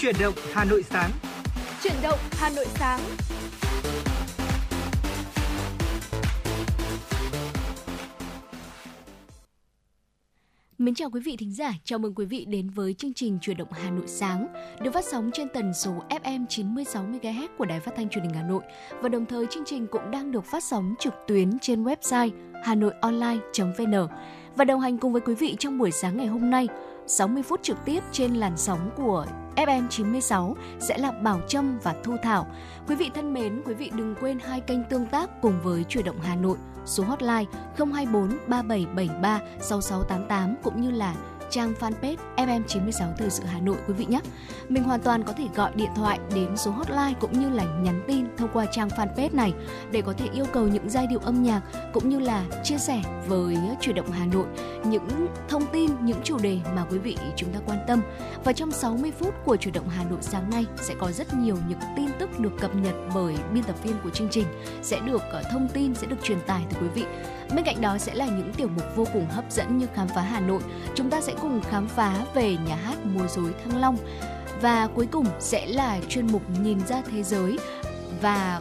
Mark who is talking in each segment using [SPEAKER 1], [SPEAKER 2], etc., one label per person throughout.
[SPEAKER 1] Chuyển động Hà Nội sáng.
[SPEAKER 2] Chuyển động Hà Nội sáng. Mến chào quý vị thính giả, chào mừng quý vị đến với chương trình Chuyển động Hà Nội sáng, được phát sóng trên tần số FM 96 MHz của Đài Phát thanh Truyền hình Hà Nội và đồng thời chương trình cũng đang được phát sóng trực tuyến trên website hanoionline.vn. Và đồng hành cùng với quý vị trong buổi sáng ngày hôm nay, 60 phút trực tiếp trên làn sóng của FM 96 sẽ là Bảo Trâm và Thu Thảo. Quý vị thân mến, quý vị đừng quên hai kênh tương tác cùng với Chuyển động Hà Nội, số hotline 024 3773 6688 cũng như là trang fanpage FM96 Thời sự Hà Nội quý vị nhé. Mình hoàn toàn có thể gọi điện thoại đến số hotline cũng như là nhắn tin thông qua trang fanpage này để có thể yêu cầu những giai điệu âm nhạc cũng như là chia sẻ với chuyển động Hà Nội những thông tin, những chủ đề mà quý vị chúng ta quan tâm. Và trong 60 phút của chuyển động Hà Nội sáng nay sẽ có rất nhiều những tin tức được cập nhật bởi biên tập viên của chương trình sẽ được ờ, thông tin sẽ được truyền tải tới quý vị Bên cạnh đó sẽ là những tiểu mục vô cùng hấp dẫn như khám phá Hà Nội. Chúng ta sẽ cùng khám phá về nhà hát múa rối Thăng Long. Và cuối cùng sẽ là chuyên mục nhìn ra thế giới và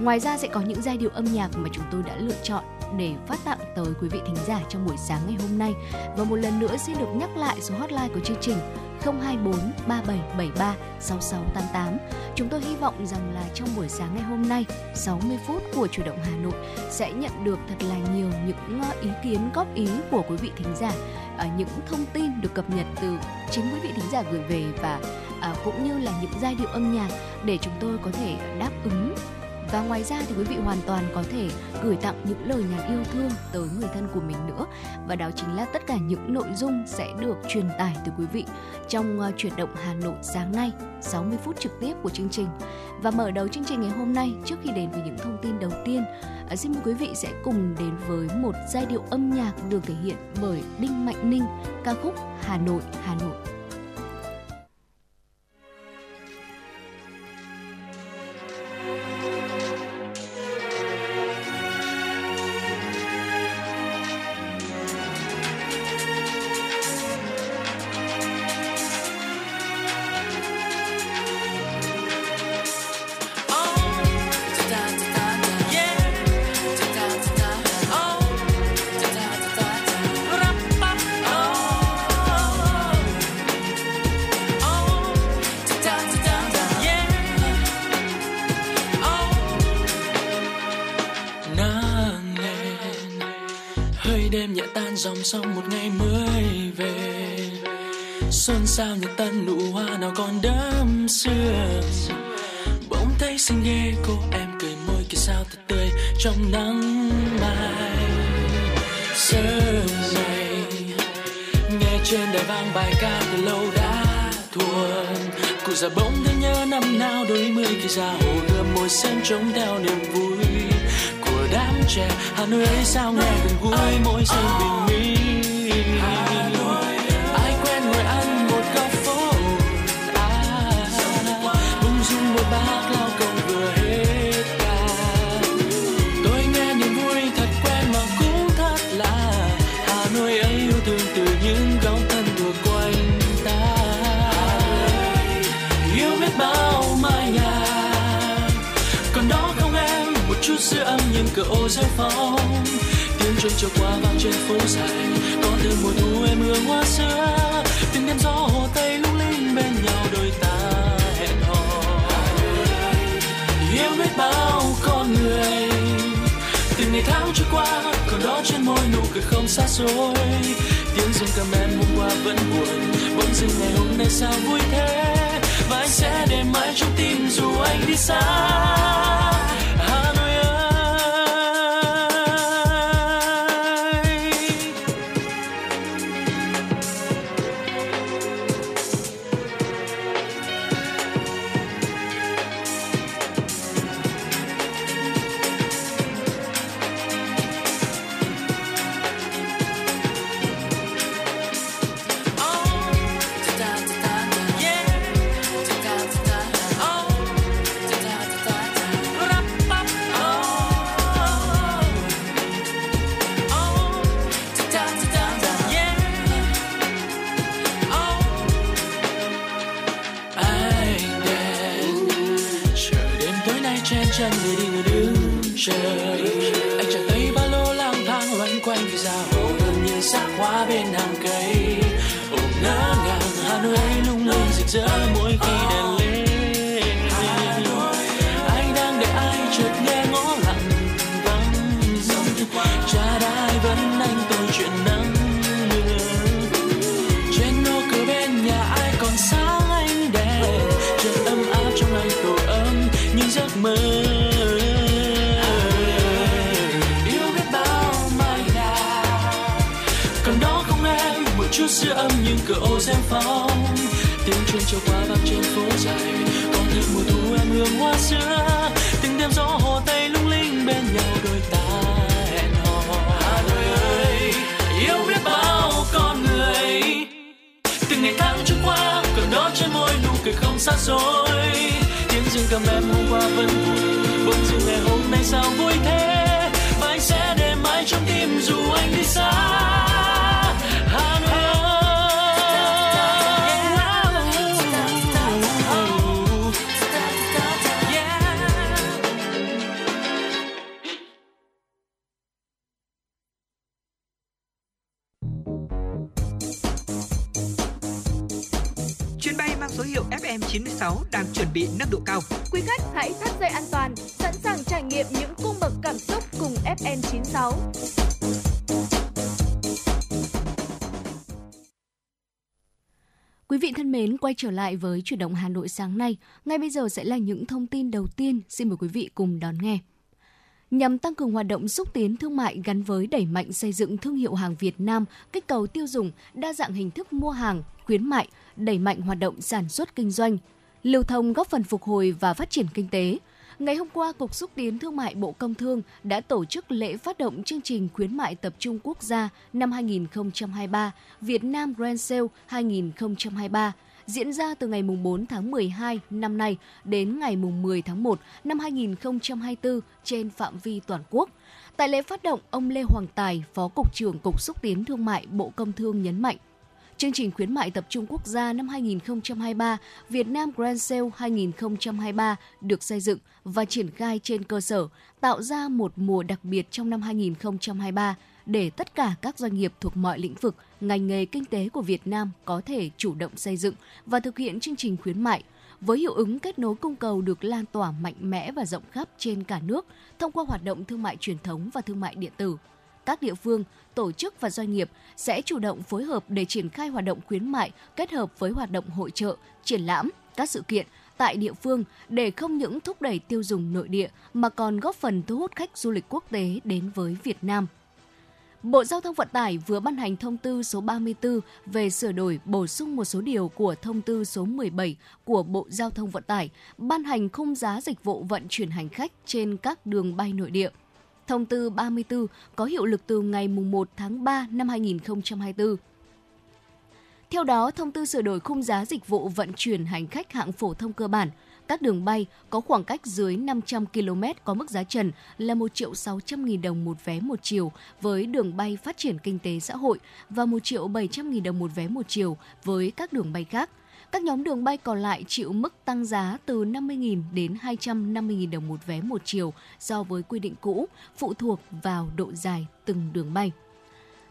[SPEAKER 2] ngoài ra sẽ có những giai điệu âm nhạc mà chúng tôi đã lựa chọn để phát tặng tới quý vị thính giả trong buổi sáng ngày hôm nay. Và một lần nữa xin được nhắc lại số hotline của chương trình 024 3773 6688. Chúng tôi hy vọng rằng là trong buổi sáng ngày hôm nay, 60 phút của chủ động Hà Nội sẽ nhận được thật là nhiều những ờ, ý kiến góp ý của quý vị thính giả, ờ, những thông tin được cập nhật từ chính quý vị thính giả gửi về và ờ, cũng như là những giai điệu âm nhạc để chúng tôi có thể đáp ứng và ngoài ra thì quý vị hoàn toàn có thể gửi tặng những lời nhắn yêu thương tới người thân của mình nữa. Và đó chính là tất cả những nội dung sẽ được truyền tải từ quý vị trong uh, chuyển động Hà Nội sáng nay 60 phút trực tiếp của chương trình. Và mở đầu chương trình ngày hôm nay trước khi đến với những thông tin đầu tiên uh, xin mời quý vị sẽ cùng đến với một giai điệu âm nhạc được thể hiện bởi Đinh Mạnh Ninh ca khúc Hà Nội Hà Nội.
[SPEAKER 3] Nơi ấy sao nghe gần gũi mỗi sự bình ô rêu phong. Tiếng chuông chiều qua vang trên phố dài, có từ mùa thu em hương hoa xưa từng đêm gió hồ tây lung linh bên nhau đôi ta hẹn hò. Yêu biết bao con người, từng ngày tháng trôi qua, còn đó trên môi nụ cười không xa xôi. Tiếng dương cầm em hôm qua vẫn buồn, bỗng dưng ngày hôm nay sao vui thế? Và anh sẽ để mãi trong tim dù anh đi xa. Những giấc mơ. Yêu biết bao mai nào còn đó không em. Một chút sữa âm nhưng cửa ô xem phong. Tiếng chuông trôi qua vang trên phố dài, còn thêm mùa thu em hương hoa sữa từng đêm gió hồ tây lung linh bên nhau đôi ta hẹn hò. Hà Nội ơi, yêu biết bao con người. Từng ngày tháng trôi qua còn đó trên môi, nụ cười không xa xôi dưng cầm em hôm qua vẫn vui bỗng dưng ngày hôm nay sao vui thế. Và anh sẽ để mãi trong tim, dù anh đi xa.
[SPEAKER 2] Mến, quay trở lại với chuyển động Hà Nội sáng nay. Ngay bây giờ sẽ là những thông tin đầu tiên. Xin mời quý vị cùng đón nghe. Nhằm tăng cường hoạt động xúc tiến thương mại gắn với đẩy mạnh xây dựng thương hiệu hàng Việt Nam, kích cầu tiêu dùng, đa dạng hình thức mua hàng, khuyến mại, đẩy mạnh hoạt động sản xuất kinh doanh, lưu thông góp phần phục hồi và phát triển kinh tế. Ngày hôm qua, Cục Xúc tiến Thương mại Bộ Công Thương đã tổ chức lễ phát động chương trình khuyến mại tập trung quốc gia năm 2023 Việt Nam Grand Sale 2023 diễn ra từ ngày 4 tháng 12 năm nay đến ngày 10 tháng 1 năm 2024 trên phạm vi toàn quốc. Tại lễ phát động, ông Lê Hoàng Tài, Phó Cục trưởng Cục Xúc tiến Thương mại Bộ Công Thương nhấn mạnh, Chương trình khuyến mại tập trung quốc gia năm 2023 Việt Nam Grand Sale 2023 được xây dựng và triển khai trên cơ sở tạo ra một mùa đặc biệt trong năm 2023 để tất cả các doanh nghiệp thuộc mọi lĩnh vực, ngành nghề kinh tế của Việt Nam có thể chủ động xây dựng và thực hiện chương trình khuyến mại với hiệu ứng kết nối cung cầu được lan tỏa mạnh mẽ và rộng khắp trên cả nước thông qua hoạt động thương mại truyền thống và thương mại điện tử các địa phương, tổ chức và doanh nghiệp sẽ chủ động phối hợp để triển khai hoạt động khuyến mại kết hợp với hoạt động hội trợ, triển lãm, các sự kiện tại địa phương để không những thúc đẩy tiêu dùng nội địa mà còn góp phần thu hút khách du lịch quốc tế đến với Việt Nam. Bộ Giao thông Vận tải vừa ban hành thông tư số 34 về sửa đổi bổ sung một số điều của thông tư số 17 của Bộ Giao thông Vận tải, ban hành khung giá dịch vụ vận chuyển hành khách trên các đường bay nội địa. Thông tư 34 có hiệu lực từ ngày 1 tháng 3 năm 2024. Theo đó, thông tư sửa đổi khung giá dịch vụ vận chuyển hành khách hạng phổ thông cơ bản. Các đường bay có khoảng cách dưới 500 km có mức giá trần là 1 triệu 600 nghìn đồng một vé một chiều với đường bay phát triển kinh tế xã hội và 1 triệu 700 nghìn đồng một vé một chiều với các đường bay khác. Các nhóm đường bay còn lại chịu mức tăng giá từ 50.000 đến 250.000 đồng một vé một chiều so với quy định cũ, phụ thuộc vào độ dài từng đường bay.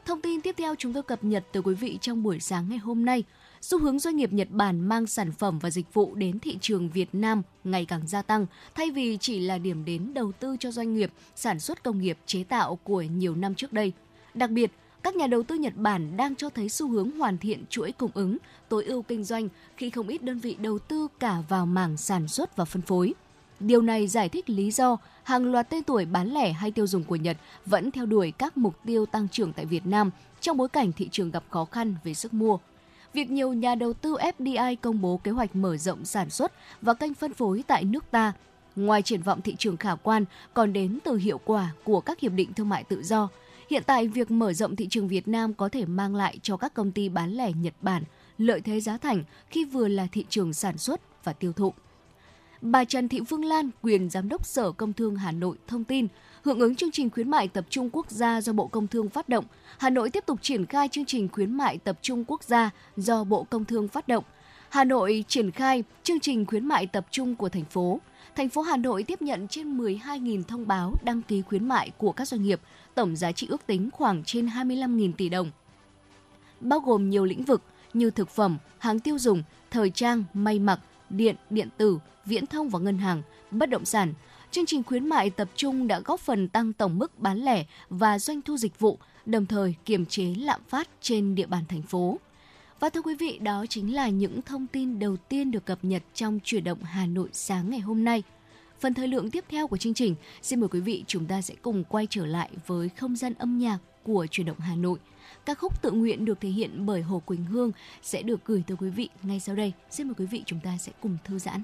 [SPEAKER 2] Thông tin tiếp theo chúng tôi cập nhật từ quý vị trong buổi sáng ngày hôm nay. Xu hướng doanh nghiệp Nhật Bản mang sản phẩm và dịch vụ đến thị trường Việt Nam ngày càng gia tăng, thay vì chỉ là điểm đến đầu tư cho doanh nghiệp sản xuất công nghiệp chế tạo của nhiều năm trước đây. Đặc biệt, các nhà đầu tư Nhật Bản đang cho thấy xu hướng hoàn thiện chuỗi cung ứng, tối ưu kinh doanh khi không ít đơn vị đầu tư cả vào mảng sản xuất và phân phối. Điều này giải thích lý do hàng loạt tên tuổi bán lẻ hay tiêu dùng của Nhật vẫn theo đuổi các mục tiêu tăng trưởng tại Việt Nam trong bối cảnh thị trường gặp khó khăn về sức mua. Việc nhiều nhà đầu tư FDI công bố kế hoạch mở rộng sản xuất và kênh phân phối tại nước ta, ngoài triển vọng thị trường khả quan còn đến từ hiệu quả của các hiệp định thương mại tự do. Hiện tại, việc mở rộng thị trường Việt Nam có thể mang lại cho các công ty bán lẻ Nhật Bản lợi thế giá thành khi vừa là thị trường sản xuất và tiêu thụ. Bà Trần Thị Phương Lan, quyền Giám đốc Sở Công Thương Hà Nội thông tin, hưởng ứng chương trình khuyến mại tập trung quốc gia do Bộ Công Thương phát động, Hà Nội tiếp tục triển khai chương trình khuyến mại tập trung quốc gia do Bộ Công Thương phát động. Hà Nội triển khai chương trình khuyến mại tập trung của thành phố. thành phố Hà Nội tiếp nhận trên 12.000 thông báo đăng ký khuyến mại của các doanh nghiệp, tổng giá trị ước tính khoảng trên 25.000 tỷ đồng. Bao gồm nhiều lĩnh vực như thực phẩm, hàng tiêu dùng, thời trang, may mặc, điện, điện tử, viễn thông và ngân hàng, bất động sản. Chương trình khuyến mại tập trung đã góp phần tăng tổng mức bán lẻ và doanh thu dịch vụ, đồng thời kiềm chế lạm phát trên địa bàn thành phố. Và thưa quý vị, đó chính là những thông tin đầu tiên được cập nhật trong chuyển động Hà Nội sáng ngày hôm nay. Phần thời lượng tiếp theo của chương trình, xin mời quý vị chúng ta sẽ cùng quay trở lại với không gian âm nhạc của chuyển động Hà Nội. Ca khúc tự nguyện được thể hiện bởi Hồ Quỳnh Hương sẽ được gửi tới quý vị ngay sau đây. Xin mời quý vị chúng ta sẽ cùng thư giãn.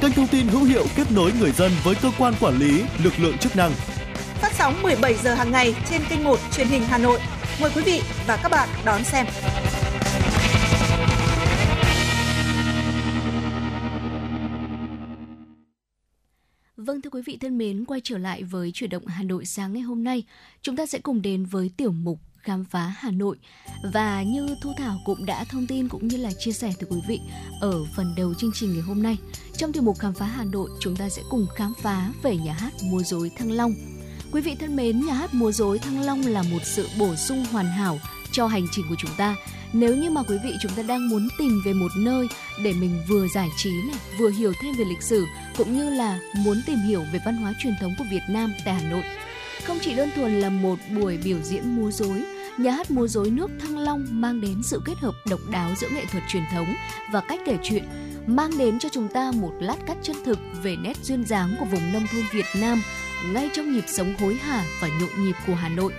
[SPEAKER 4] kênh thông tin hữu hiệu kết nối người dân với cơ quan quản lý, lực lượng chức năng.
[SPEAKER 5] Phát sóng 17 giờ hàng ngày trên kênh 1 truyền hình Hà Nội. Mời quý vị và các bạn đón xem.
[SPEAKER 2] Vâng thưa quý vị thân mến, quay trở lại với chuyển động Hà Nội sáng ngày hôm nay, chúng ta sẽ cùng đến với tiểu mục khám phá Hà Nội. Và như Thu Thảo cũng đã thông tin cũng như là chia sẻ từ quý vị ở phần đầu chương trình ngày hôm nay. Trong tiểu mục khám phá Hà Nội, chúng ta sẽ cùng khám phá về nhà hát múa rối Thăng Long. Quý vị thân mến, nhà hát múa rối Thăng Long là một sự bổ sung hoàn hảo cho hành trình của chúng ta. Nếu như mà quý vị chúng ta đang muốn tìm về một nơi để mình vừa giải trí này, vừa hiểu thêm về lịch sử cũng như là muốn tìm hiểu về văn hóa truyền thống của Việt Nam tại Hà Nội. Không chỉ đơn thuần là một buổi biểu diễn múa rối, nhà hát múa rối nước Thăng Long mang đến sự kết hợp độc đáo giữa nghệ thuật truyền thống và cách kể chuyện, mang đến cho chúng ta một lát cắt chân thực về nét duyên dáng của vùng nông thôn Việt Nam ngay trong nhịp sống hối hả và nhộn nhịp của Hà Nội.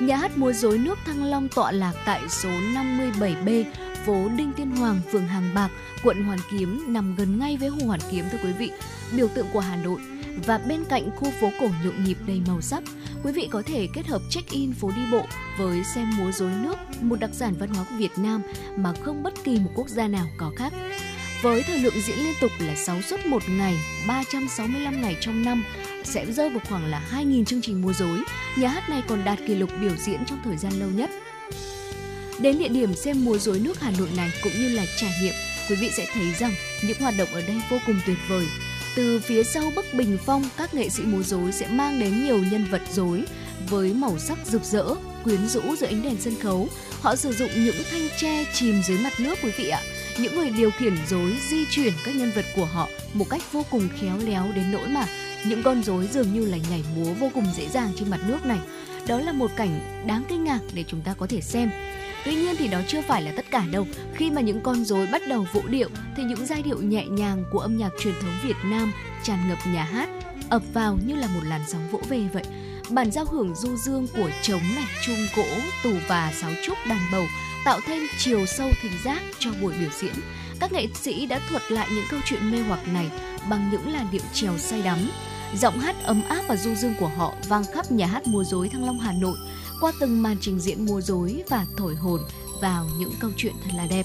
[SPEAKER 2] Nhà hát múa rối nước Thăng Long tọa lạc tại số 57B, phố Đinh Tiên Hoàng, phường Hàng Bạc, quận Hoàn Kiếm nằm gần ngay với Hồ Hoàn Kiếm thưa quý vị, biểu tượng của Hà Nội và bên cạnh khu phố cổ nhộn nhịp đầy màu sắc, quý vị có thể kết hợp check-in phố đi bộ với xem múa rối nước, một đặc sản văn hóa của Việt Nam mà không bất kỳ một quốc gia nào có khác. Với thời lượng diễn liên tục là 6 suất một ngày, 365 ngày trong năm, sẽ rơi vào khoảng là 2.000 chương trình múa rối. Nhà hát này còn đạt kỷ lục biểu diễn trong thời gian lâu nhất. Đến địa điểm xem múa rối nước Hà Nội này cũng như là trải nghiệm, quý vị sẽ thấy rằng những hoạt động ở đây vô cùng tuyệt vời. Từ phía sau bức bình phong, các nghệ sĩ múa rối sẽ mang đến nhiều nhân vật rối với màu sắc rực rỡ, quyến rũ dưới ánh đèn sân khấu. Họ sử dụng những thanh tre chìm dưới mặt nước quý vị ạ. Những người điều khiển rối di chuyển các nhân vật của họ một cách vô cùng khéo léo đến nỗi mà những con rối dường như là nhảy múa vô cùng dễ dàng trên mặt nước này. Đó là một cảnh đáng kinh ngạc để chúng ta có thể xem. Tuy nhiên thì đó chưa phải là tất cả đâu. Khi mà những con rối bắt đầu vũ điệu thì những giai điệu nhẹ nhàng của âm nhạc truyền thống Việt Nam tràn ngập nhà hát, ập vào như là một làn sóng vỗ về vậy. Bản giao hưởng du dương của trống này, chuông gỗ, tù và sáo trúc đàn bầu tạo thêm chiều sâu thính giác cho buổi biểu diễn. Các nghệ sĩ đã thuật lại những câu chuyện mê hoặc này bằng những làn điệu trèo say đắm. Giọng hát ấm áp và du dương của họ vang khắp nhà hát múa rối Thăng Long Hà Nội qua từng màn trình diễn múa rối và thổi hồn vào những câu chuyện thật là đẹp.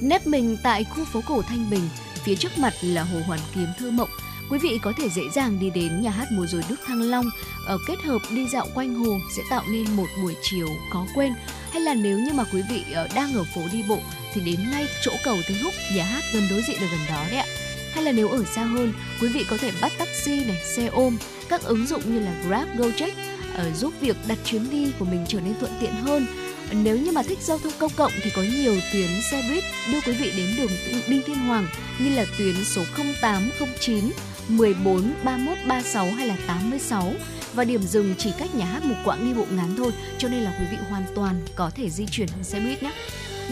[SPEAKER 2] Nếp mình tại khu phố cổ Thanh Bình, phía trước mặt là Hồ Hoàn Kiếm thơ mộng. Quý vị có thể dễ dàng đi đến nhà hát múa rối Đức Thăng Long, ở kết hợp đi dạo quanh hồ sẽ tạo nên một buổi chiều có quên. Hay là nếu như mà quý vị ờ, đang ở phố đi bộ thì đến ngay chỗ cầu Thế Húc, nhà hát gần đối diện ở gần đó đấy ạ. Hay là nếu ở xa hơn, quý vị có thể bắt taxi này, xe ôm, các ứng dụng như là Grab, Gojek Ờ, giúp việc đặt chuyến đi của mình trở nên thuận tiện hơn. Nếu như mà thích giao thông công cộng thì có nhiều tuyến xe buýt đưa quý vị đến đường Đinh Tiên Hoàng như là tuyến số 0809, 14, 31, 36 hay là 86 và điểm dừng chỉ cách nhà hát một quãng đi bộ ngắn thôi cho nên là quý vị hoàn toàn có thể di chuyển bằng xe buýt nhé.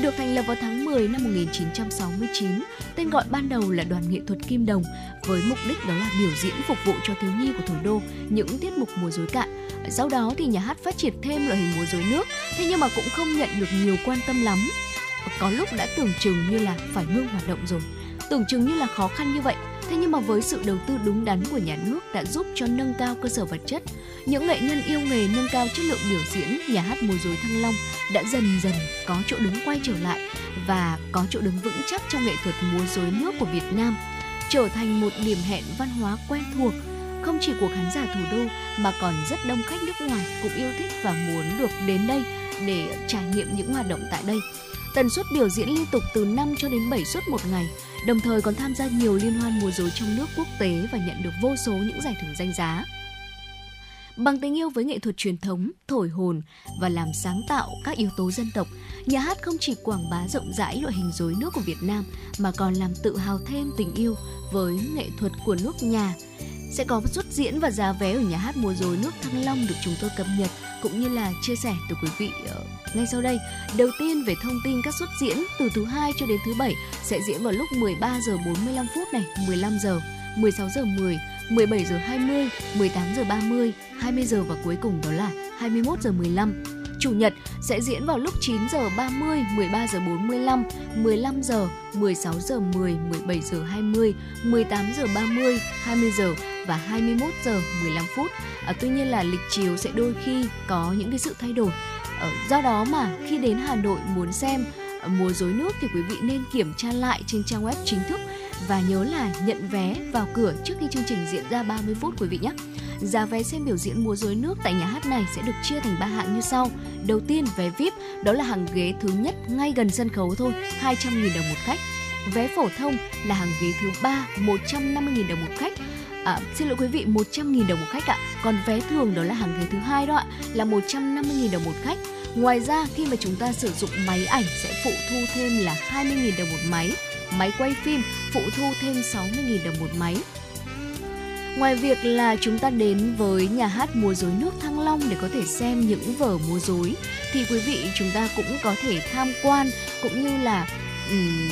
[SPEAKER 2] Được thành lập vào tháng 10 năm 1969, tên gọi ban đầu là Đoàn nghệ thuật Kim Đồng với mục đích đó là biểu diễn phục vụ cho thiếu nhi của thủ đô những tiết mục múa rối cạn. Sau đó thì nhà hát phát triển thêm loại hình múa rối nước, thế nhưng mà cũng không nhận được nhiều quan tâm lắm. Có lúc đã tưởng chừng như là phải ngưng hoạt động rồi, tưởng chừng như là khó khăn như vậy Thế nhưng mà với sự đầu tư đúng đắn của nhà nước đã giúp cho nâng cao cơ sở vật chất, những nghệ nhân yêu nghề nâng cao chất lượng biểu diễn, nhà hát múa rối Thăng Long đã dần dần có chỗ đứng quay trở lại và có chỗ đứng vững chắc trong nghệ thuật múa rối nước của Việt Nam, trở thành một điểm hẹn văn hóa quen thuộc không chỉ của khán giả thủ đô mà còn rất đông khách nước ngoài cũng yêu thích và muốn được đến đây để trải nghiệm những hoạt động tại đây. Tần suất biểu diễn liên tục từ 5 cho đến 7 suất một ngày, đồng thời còn tham gia nhiều liên hoan múa rối trong nước quốc tế và nhận được vô số những giải thưởng danh giá. Bằng tình yêu với nghệ thuật truyền thống, thổi hồn và làm sáng tạo các yếu tố dân tộc, nhà hát không chỉ quảng bá rộng rãi loại hình rối nước của Việt Nam mà còn làm tự hào thêm tình yêu với nghệ thuật của nước nhà. Sẽ có xuất diễn và giá vé ở nhà hát múa rối nước Thăng Long được chúng tôi cập nhật cũng như là chia sẻ từ quý vị ờ, ngay sau đây. Đầu tiên về thông tin các xuất diễn từ thứ hai cho đến thứ bảy sẽ diễn vào lúc 13 giờ 45 phút này, 15 giờ, 16 giờ 10, 17 giờ 20, 18 giờ 30, 20 giờ và cuối cùng đó là 21 giờ 15. Chủ nhật sẽ diễn vào lúc 9 giờ 30, 13 giờ 45, 15 giờ, 16 giờ 10, 17 giờ 20, 18 giờ 30, 20 giờ và 21 giờ 15 phút. À, tuy nhiên là lịch chiều sẽ đôi khi có những cái sự thay đổi. À, do đó mà khi đến Hà Nội muốn xem ờ, mùa rối nước thì quý vị nên kiểm tra lại trên trang web chính thức và nhớ là nhận vé vào cửa trước khi chương trình diễn ra 30 phút quý vị nhé. Giá vé xem biểu diễn múa rối nước tại nhà hát này sẽ được chia thành 3 hạng như sau. Đầu tiên, vé VIP, đó là hàng ghế thứ nhất ngay gần sân khấu thôi, 200.000 đồng một khách. Vé phổ thông là hàng ghế thứ ba, 150.000 đồng một khách. À, xin lỗi quý vị, 100.000 đồng một khách ạ. Còn vé thường đó là hàng ghế thứ hai đó ạ, là 150.000 đồng một khách. Ngoài ra khi mà chúng ta sử dụng máy ảnh sẽ phụ thu thêm là 20.000 đồng một máy máy quay phim phụ thu thêm 60.000 đồng một máy. Ngoài việc là chúng ta đến với nhà hát múa rối nước Thăng Long để có thể xem những vở múa rối thì quý vị chúng ta cũng có thể tham quan cũng như là um,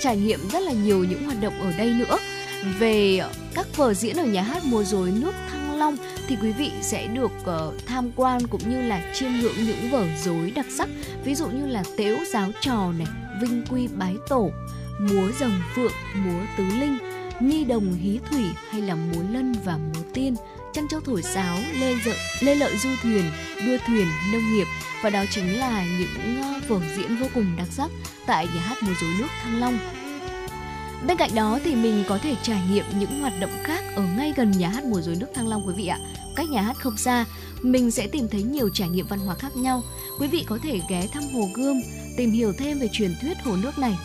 [SPEAKER 2] trải nghiệm rất là nhiều những hoạt động ở đây nữa. Về các vở diễn ở nhà hát múa rối nước Thăng Long thì quý vị sẽ được uh, tham quan cũng như là chiêm ngưỡng những vở rối đặc sắc, ví dụ như là tếu giáo trò này, vinh quy bái tổ, múa rồng phượng, múa tứ linh, nhi đồng hí thủy hay là múa lân và múa tiên, trăng châu thổi sáo, lê dợ, lê lợi du thuyền, đua thuyền, nông nghiệp và đó chính là những ờ, vở diễn vô cùng đặc sắc tại nhà hát múa rối nước Thăng Long. Bên cạnh đó thì mình có thể trải nghiệm những hoạt động khác ở ngay gần nhà hát mùa rối nước Thăng Long quý vị ạ. Cách nhà hát không xa, mình sẽ tìm thấy nhiều trải nghiệm văn hóa khác nhau. Quý vị có thể ghé thăm Hồ Gươm, tìm hiểu thêm về truyền thuyết hồ nước này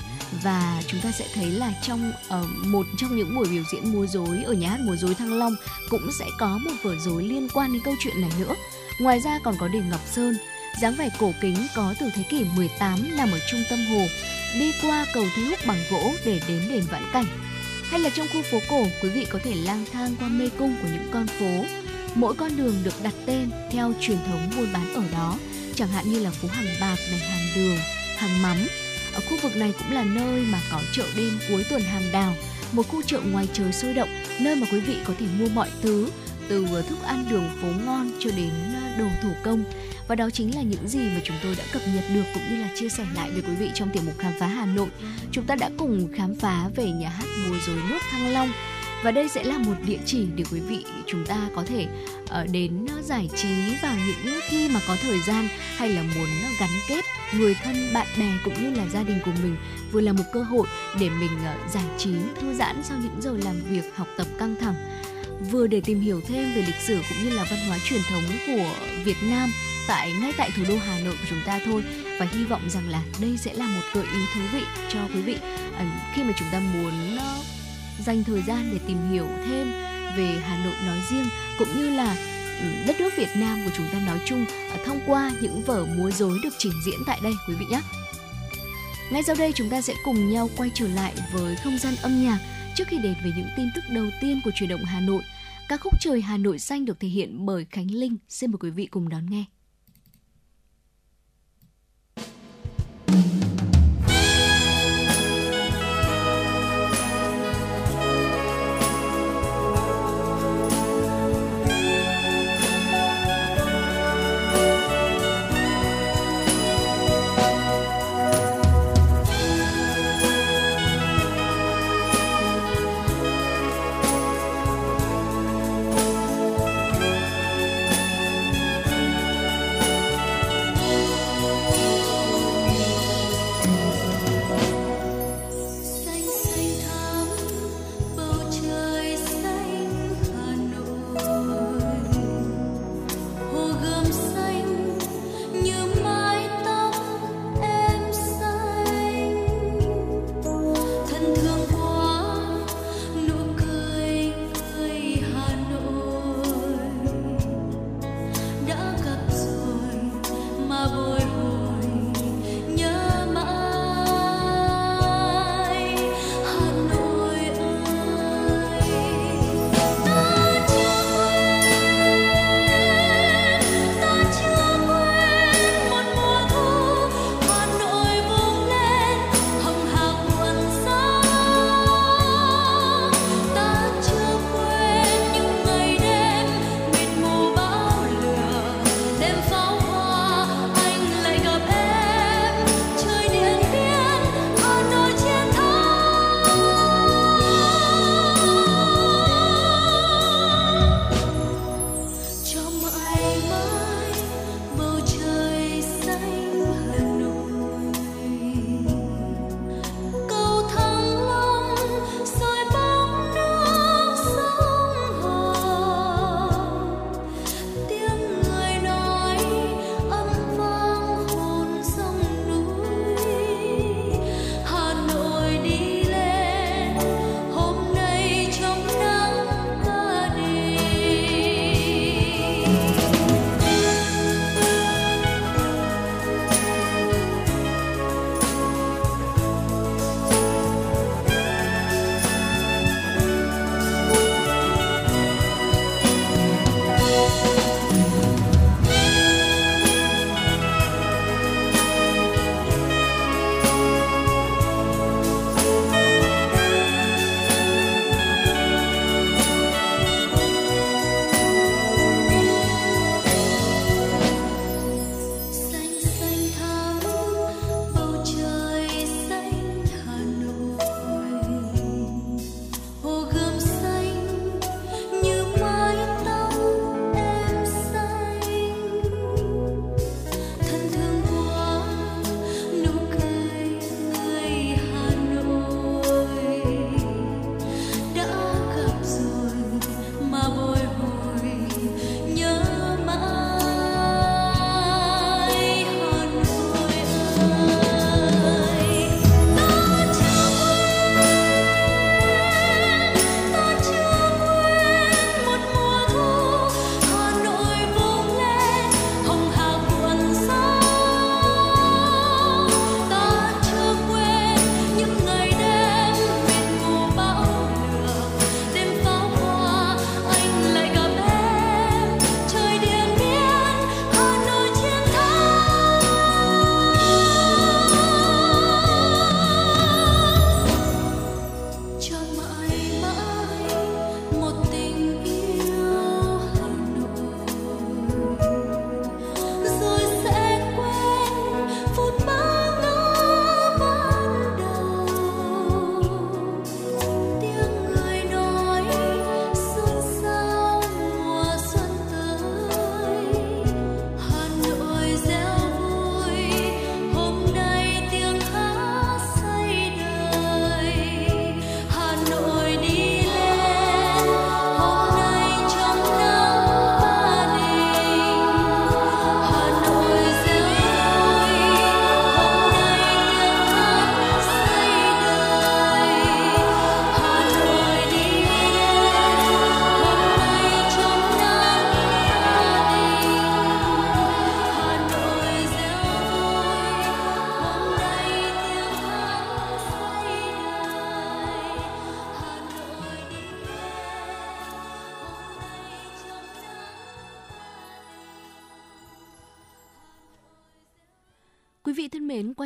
[SPEAKER 2] và chúng ta sẽ thấy là trong uh, một trong những buổi biểu diễn múa rối ở nhà hát múa rối Thăng Long cũng sẽ có một vở rối liên quan đến câu chuyện này nữa. Ngoài ra còn có đền Ngọc Sơn, dáng vẻ cổ kính có từ thế kỷ 18 nằm ở trung tâm hồ, đi qua cầu Thi Húc bằng gỗ để đến đền Vãn Cảnh. Hay là trong khu phố cổ, quý vị có thể lang thang qua mê cung của những con phố. Mỗi con đường được đặt tên theo truyền thống buôn bán ở đó, chẳng hạn như là phố hàng bạc này, hàng đường, hàng mắm. Ở khu vực này cũng là nơi mà có chợ đêm cuối tuần hàng đào, một khu chợ ngoài trời sôi động, nơi mà quý vị có thể mua mọi thứ, từ thức ăn đường phố ngon cho đến à, đồ thủ công và đó chính là những gì mà chúng tôi đã cập nhật được cũng như là chia sẻ lại với quý vị trong tiểu mục khám phá Hà Nội. Chúng ta đã cùng khám phá về nhà hát múa rối nước Thăng Long và đây sẽ là một địa chỉ để quý vị, chúng ta có thể ờ, đến ờ, giải trí vào những khi mà có thời gian hay là muốn gắn kết người thân, bạn bè cũng như là gia đình của mình vừa là một cơ hội để mình ờ, giải trí, thư giãn sau những giờ làm việc, học tập căng thẳng vừa để tìm hiểu thêm về lịch sử cũng như là văn hóa truyền thống của Việt Nam tại ngay tại thủ đô Hà Nội của chúng ta thôi và hy vọng rằng là đây sẽ là một gợi ý thú vị cho quý vị à, khi mà chúng ta muốn uh, dành thời gian để tìm hiểu thêm về Hà Nội nói riêng cũng như là ừ, đất nước Việt Nam của chúng ta nói chung à, thông qua những vở múa rối được trình diễn tại đây quý vị nhé. Ngay sau đây chúng ta sẽ cùng nhau quay trở lại với không gian âm nhạc trước khi đến với những tin tức đầu tiên của truyền động Hà Nội. Ca khúc Trời Hà Nội xanh được thể hiện bởi Khánh Linh. Xin mời quý vị cùng đón nghe.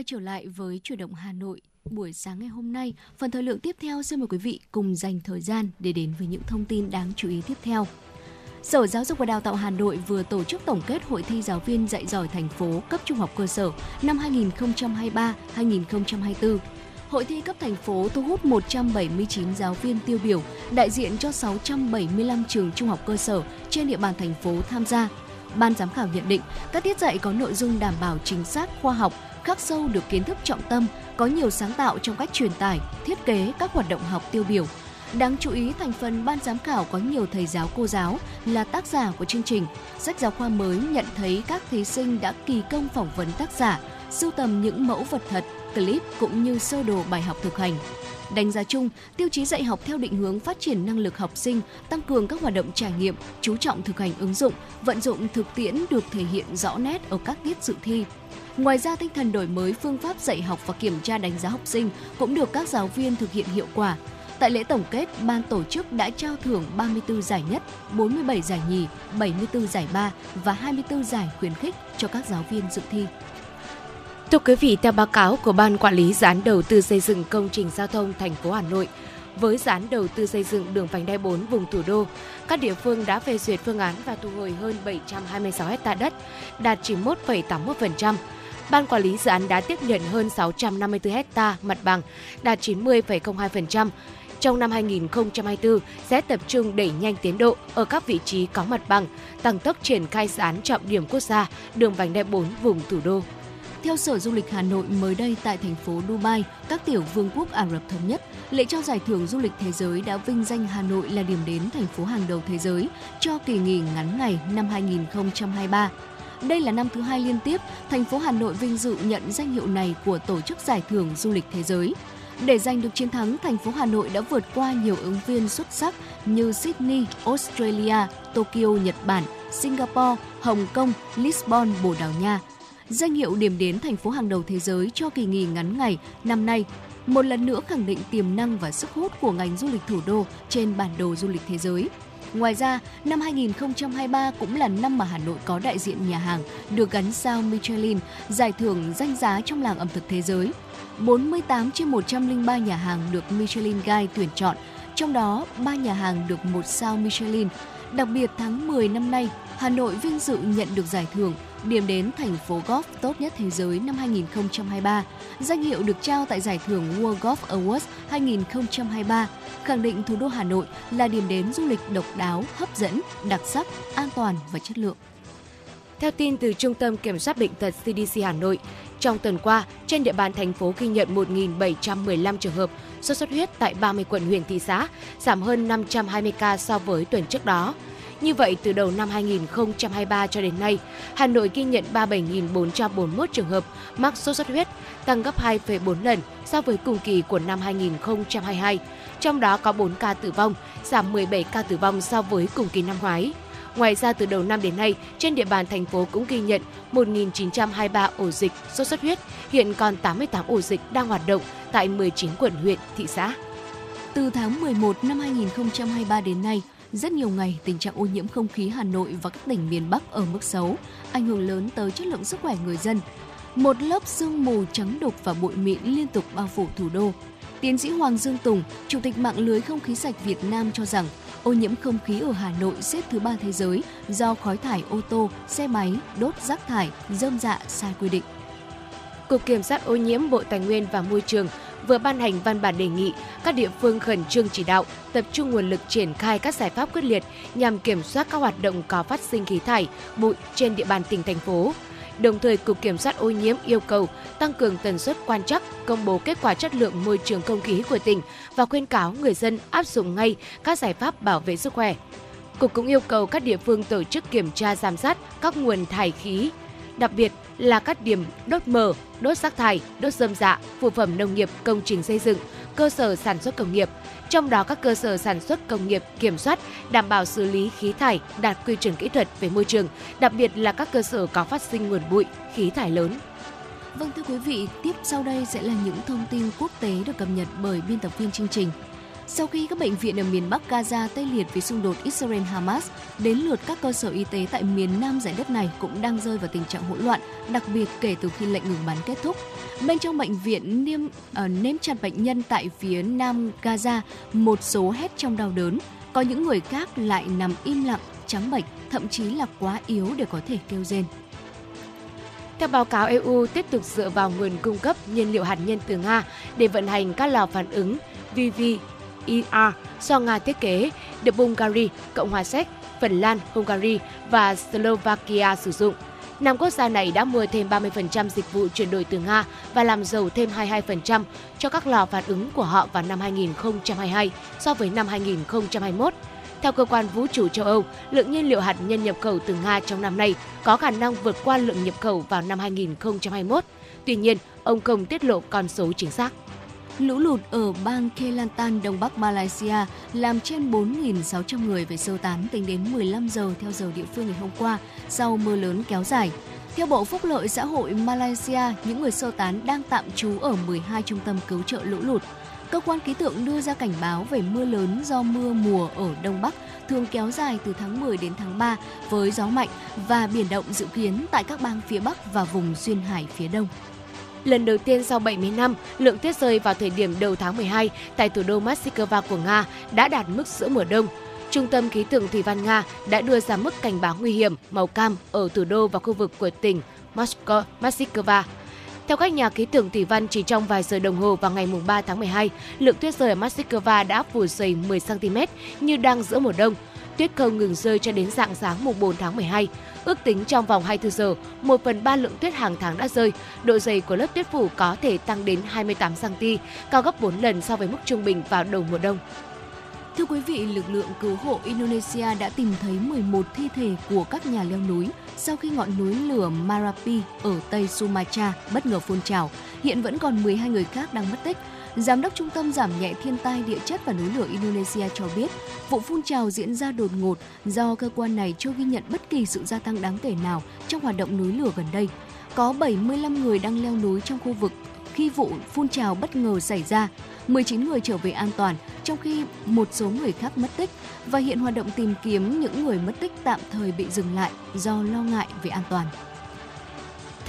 [SPEAKER 2] Quay trở lại với chuyển động Hà Nội buổi sáng ngày hôm nay. Phần thời lượng tiếp theo xin mời quý vị cùng dành thời gian để đến với những thông tin đáng chú ý tiếp theo. Sở Giáo dục và Đào tạo Hà Nội vừa tổ chức tổng kết hội thi giáo viên dạy giỏi thành phố cấp trung học cơ sở năm 2023-2024. Hội thi cấp thành phố thu hút 179 giáo viên tiêu biểu, đại diện cho 675 trường trung học cơ sở trên địa bàn thành phố tham gia. Ban giám khảo nhận định các tiết dạy có nội dung đảm bảo chính xác, khoa học, khắc sâu được kiến thức trọng tâm, có nhiều sáng tạo trong cách truyền tải, thiết kế các hoạt động học tiêu biểu. Đáng chú ý, thành phần ban giám khảo có nhiều thầy giáo cô giáo là tác giả của chương trình. Sách giáo khoa mới nhận thấy các thí sinh đã kỳ công phỏng vấn tác giả, sưu tầm những mẫu vật thật, clip cũng như sơ đồ bài học thực hành. Đánh giá chung, tiêu chí dạy học theo định hướng phát triển năng lực học sinh, tăng cường các hoạt động trải nghiệm, chú trọng thực hành ứng dụng, vận dụng thực tiễn được thể hiện rõ nét ở các tiết dự thi. Ngoài ra, tinh thần đổi mới phương pháp dạy học và kiểm tra đánh giá học sinh cũng được các giáo viên thực hiện hiệu quả. Tại lễ tổng kết, ban tổ chức đã trao thưởng 34 giải nhất, 47 giải nhì, 74 giải ba và 24 giải khuyến khích cho các giáo viên dự thi.
[SPEAKER 6] Thưa quý vị, theo báo cáo của Ban Quản lý Dự án Đầu tư xây dựng công trình giao thông thành phố Hà Nội, với dự án đầu tư xây dựng đường vành đai 4 vùng thủ đô, các địa phương đã phê duyệt phương án và thu hồi hơn 726 ha đất, đạt 91,81%. Ban quản lý dự án đã tiếp nhận hơn 654 ha mặt bằng, đạt 90,02%. Trong năm 2024 sẽ tập trung đẩy nhanh tiến độ ở các vị trí có mặt bằng, tăng tốc triển khai dự án trọng điểm quốc gia đường vành đai 4 vùng thủ đô.
[SPEAKER 2] Theo Sở Du lịch Hà Nội mới đây tại thành phố Dubai, các tiểu vương quốc Ả Rập Thống Nhất, lễ trao giải thưởng du lịch thế giới đã vinh danh Hà Nội là điểm đến thành phố hàng đầu thế giới cho kỳ nghỉ ngắn ngày năm 2023. Đây là năm thứ hai liên tiếp, thành phố Hà Nội vinh dự nhận danh hiệu này của Tổ chức Giải thưởng Du lịch Thế giới. Để giành được chiến thắng, thành phố Hà Nội đã vượt qua nhiều ứng viên xuất sắc như Sydney, Australia, Tokyo, Nhật Bản, Singapore, Hồng Kông, Lisbon, Bồ Đào Nha. Danh hiệu điểm đến thành phố hàng đầu thế giới cho kỳ nghỉ ngắn ngày năm nay một lần nữa khẳng định tiềm năng và sức hút của ngành du lịch thủ đô trên bản đồ du lịch thế giới. Ngoài ra, năm 2023 cũng là năm mà Hà Nội có đại diện nhà hàng được gắn sao Michelin, giải thưởng danh giá trong làng ẩm thực thế giới. 48 trên 103 nhà hàng được Michelin Guide tuyển chọn, trong đó 3 nhà hàng được một sao Michelin. Đặc biệt tháng 10 năm nay, Hà Nội vinh dự nhận được giải thưởng điểm đến thành phố golf tốt nhất thế giới năm 2023. Danh hiệu được trao tại giải thưởng World Golf Awards 2023, khẳng định thủ đô Hà Nội là điểm đến du lịch độc đáo, hấp dẫn, đặc sắc, an toàn và chất lượng.
[SPEAKER 6] Theo tin từ Trung tâm Kiểm soát Bệnh tật CDC Hà Nội, trong tuần qua, trên địa bàn thành phố ghi nhận 1.715 trường hợp sốt xuất huyết tại 30 quận huyện thị xã, giảm hơn 520 ca so với tuần trước đó. Như vậy, từ đầu năm 2023 cho đến nay, Hà Nội ghi nhận 37.441 trường hợp mắc sốt xuất huyết, tăng gấp 2,4 lần so với cùng kỳ của năm 2022. Trong đó có 4 ca tử vong, giảm 17 ca tử vong so với cùng kỳ năm ngoái. Ngoài ra từ đầu năm đến nay, trên địa bàn thành phố cũng ghi nhận 1.923 ổ dịch sốt xuất huyết, hiện còn 88 ổ dịch đang hoạt động tại 19 quận huyện, thị xã.
[SPEAKER 2] Từ tháng 11 năm 2023 đến nay, rất nhiều ngày tình trạng ô nhiễm không khí Hà Nội và các tỉnh miền Bắc ở mức xấu, ảnh hưởng lớn tới chất lượng sức khỏe người dân. Một lớp sương mù trắng đục và bụi mịn liên tục bao phủ thủ đô. Tiến sĩ Hoàng Dương Tùng, Chủ tịch mạng lưới không khí sạch Việt Nam cho rằng ô nhiễm không khí ở Hà Nội xếp thứ ba thế giới do khói thải ô tô, xe máy, đốt rác thải, dơm dạ sai quy định.
[SPEAKER 6] Cục Kiểm soát ô nhiễm Bộ Tài nguyên và Môi trường vừa ban hành văn bản đề nghị các địa phương khẩn trương chỉ đạo, tập trung nguồn lực triển khai các giải pháp quyết liệt nhằm kiểm soát các hoạt động có phát sinh khí thải, bụi trên địa bàn tỉnh thành phố. Đồng thời, Cục Kiểm soát ô nhiễm yêu cầu tăng cường tần suất quan trắc, công bố kết quả chất lượng môi trường không khí của tỉnh và khuyên cáo người dân áp dụng ngay các giải pháp bảo vệ sức khỏe. Cục cũng yêu cầu các địa phương tổ chức kiểm tra giám sát các nguồn thải khí, đặc biệt là các điểm đốt mờ, đốt rác thải, đốt dơm dạ, phụ phẩm nông nghiệp, công trình xây dựng, cơ sở sản xuất công nghiệp. Trong đó các cơ sở sản xuất công nghiệp kiểm soát đảm bảo xử lý khí thải đạt quy chuẩn kỹ thuật về môi trường, đặc biệt là các cơ sở có phát sinh nguồn bụi, khí thải lớn.
[SPEAKER 2] Vâng thưa quý vị, tiếp sau đây sẽ là những thông tin quốc tế được cập nhật bởi biên tập viên chương trình. Sau khi các bệnh viện ở miền Bắc Gaza tê liệt vì xung đột Israel-Hamas, đến lượt các cơ sở y tế tại miền Nam giải đất này cũng đang rơi vào tình trạng hỗn loạn, đặc biệt kể từ khi lệnh ngừng bắn kết thúc. Bên trong bệnh viện niêm uh, nếm chặt bệnh nhân tại phía Nam Gaza, một số hét trong đau đớn, có những người khác lại nằm im lặng, trắng bệnh, thậm chí là quá yếu để có thể kêu rên.
[SPEAKER 6] Theo báo cáo EU tiếp tục dựa vào nguồn cung cấp nhiên liệu hạt nhân từ Nga để vận hành các lò phản ứng vv. Ir do Nga thiết kế được Bulgaria, Cộng hòa Séc, Phần Lan, Hungary và Slovakia sử dụng. Năm quốc gia này đã mua thêm 30% dịch vụ chuyển đổi từ Nga và làm giàu thêm 22% cho các lò phản ứng của họ vào năm 2022 so với năm 2021. Theo cơ quan vũ trụ châu Âu, lượng nhiên liệu hạt nhân nhập khẩu từ Nga trong năm nay có khả năng vượt qua lượng nhập khẩu vào năm 2021. Tuy nhiên, ông không tiết lộ con số chính xác.
[SPEAKER 2] Lũ lụt ở bang Kelantan, Đông Bắc Malaysia làm trên 4.600 người phải sơ tán tính đến 15 giờ theo giờ địa phương ngày hôm qua sau mưa lớn kéo dài. Theo Bộ Phúc lợi Xã hội Malaysia, những người sơ tán đang tạm trú ở 12 trung tâm cứu trợ lũ lụt. Cơ quan khí tượng đưa ra cảnh báo về mưa lớn do mưa mùa ở Đông Bắc thường kéo dài từ tháng 10 đến tháng 3 với gió mạnh và biển động dự kiến tại các bang phía Bắc và vùng duyên hải phía Đông.
[SPEAKER 6] Lần đầu tiên sau 70 năm, lượng tuyết rơi vào thời điểm đầu tháng 12 tại thủ đô Moscow của Nga đã đạt mức giữa mùa đông. Trung tâm khí tượng thủy văn Nga đã đưa ra mức cảnh báo nguy hiểm màu cam ở thủ đô và khu vực của tỉnh Moscow. Moscow. Theo các nhà khí tượng thủy văn, chỉ trong vài giờ đồng hồ vào ngày 3 tháng 12, lượng tuyết rơi ở Moscow đã phủ dày 10 cm như đang giữa mùa đông. Tuyết không ngừng rơi cho đến dạng sáng mùng 4 tháng 12. Ước tính trong vòng 24 giờ, 1 phần 3 lượng tuyết hàng tháng đã rơi. Độ dày của lớp tuyết phủ có thể tăng đến 28 cm, cao gấp 4 lần so với mức trung bình vào đầu mùa đông.
[SPEAKER 2] Thưa quý vị, lực lượng cứu hộ Indonesia đã tìm thấy 11 thi thể của các nhà leo núi sau khi ngọn núi lửa Marapi ở Tây Sumatra bất ngờ phun trào. Hiện vẫn còn 12 người khác đang mất tích. Giám đốc Trung tâm Giảm nhẹ thiên tai địa chất và núi lửa Indonesia cho biết, vụ phun trào diễn ra đột ngột do cơ quan này chưa ghi nhận bất kỳ sự gia tăng đáng kể nào trong hoạt động núi lửa gần đây. Có 75 người đang leo núi trong khu vực khi vụ phun trào bất ngờ xảy ra. 19 người trở về an toàn, trong khi một số người khác mất tích và hiện hoạt động tìm kiếm những người mất tích tạm thời bị dừng lại do lo ngại về an toàn.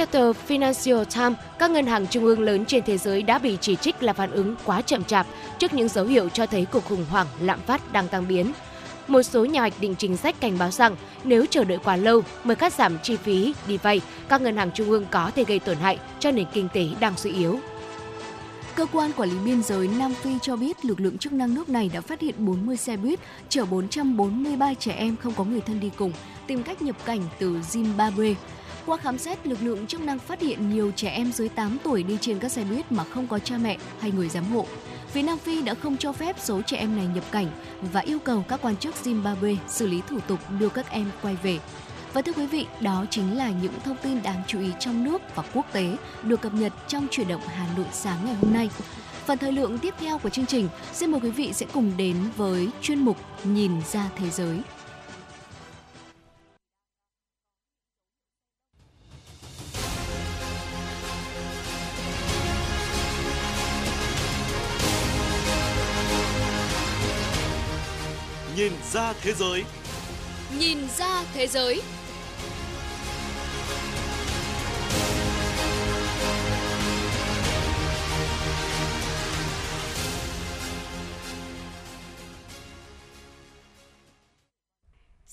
[SPEAKER 6] Theo tờ Financial Times, các ngân hàng trung ương lớn trên thế giới đã bị chỉ trích là phản ứng quá chậm chạp trước những dấu hiệu cho thấy cuộc khủng hoảng lạm phát đang tăng biến. Một số nhà hoạch định chính sách cảnh báo rằng nếu chờ đợi quá lâu mới cắt giảm chi phí đi vay, các ngân hàng trung ương có thể gây tổn hại cho nền kinh tế đang suy yếu.
[SPEAKER 2] Cơ quan quản lý biên giới Nam Phi cho biết lực lượng chức năng nước này đã phát hiện 40 xe buýt chở 443 trẻ em không có người thân đi cùng, tìm cách nhập cảnh từ Zimbabwe. Qua khám xét, lực lượng chức năng phát hiện nhiều trẻ em dưới 8 tuổi đi trên các xe buýt mà không có cha mẹ hay người giám hộ. Phía Nam Phi đã không cho phép số trẻ em này nhập cảnh và yêu cầu các quan chức Zimbabwe xử lý thủ tục đưa các em quay về. Và thưa quý vị, đó chính là những thông tin đáng chú ý trong nước và quốc tế được cập nhật trong chuyển động Hà Nội sáng ngày hôm nay. Phần thời lượng tiếp theo của chương trình, xin mời quý vị sẽ cùng đến với chuyên mục Nhìn ra thế giới.
[SPEAKER 4] Nhìn ra thế giới.
[SPEAKER 2] Nhìn ra thế giới.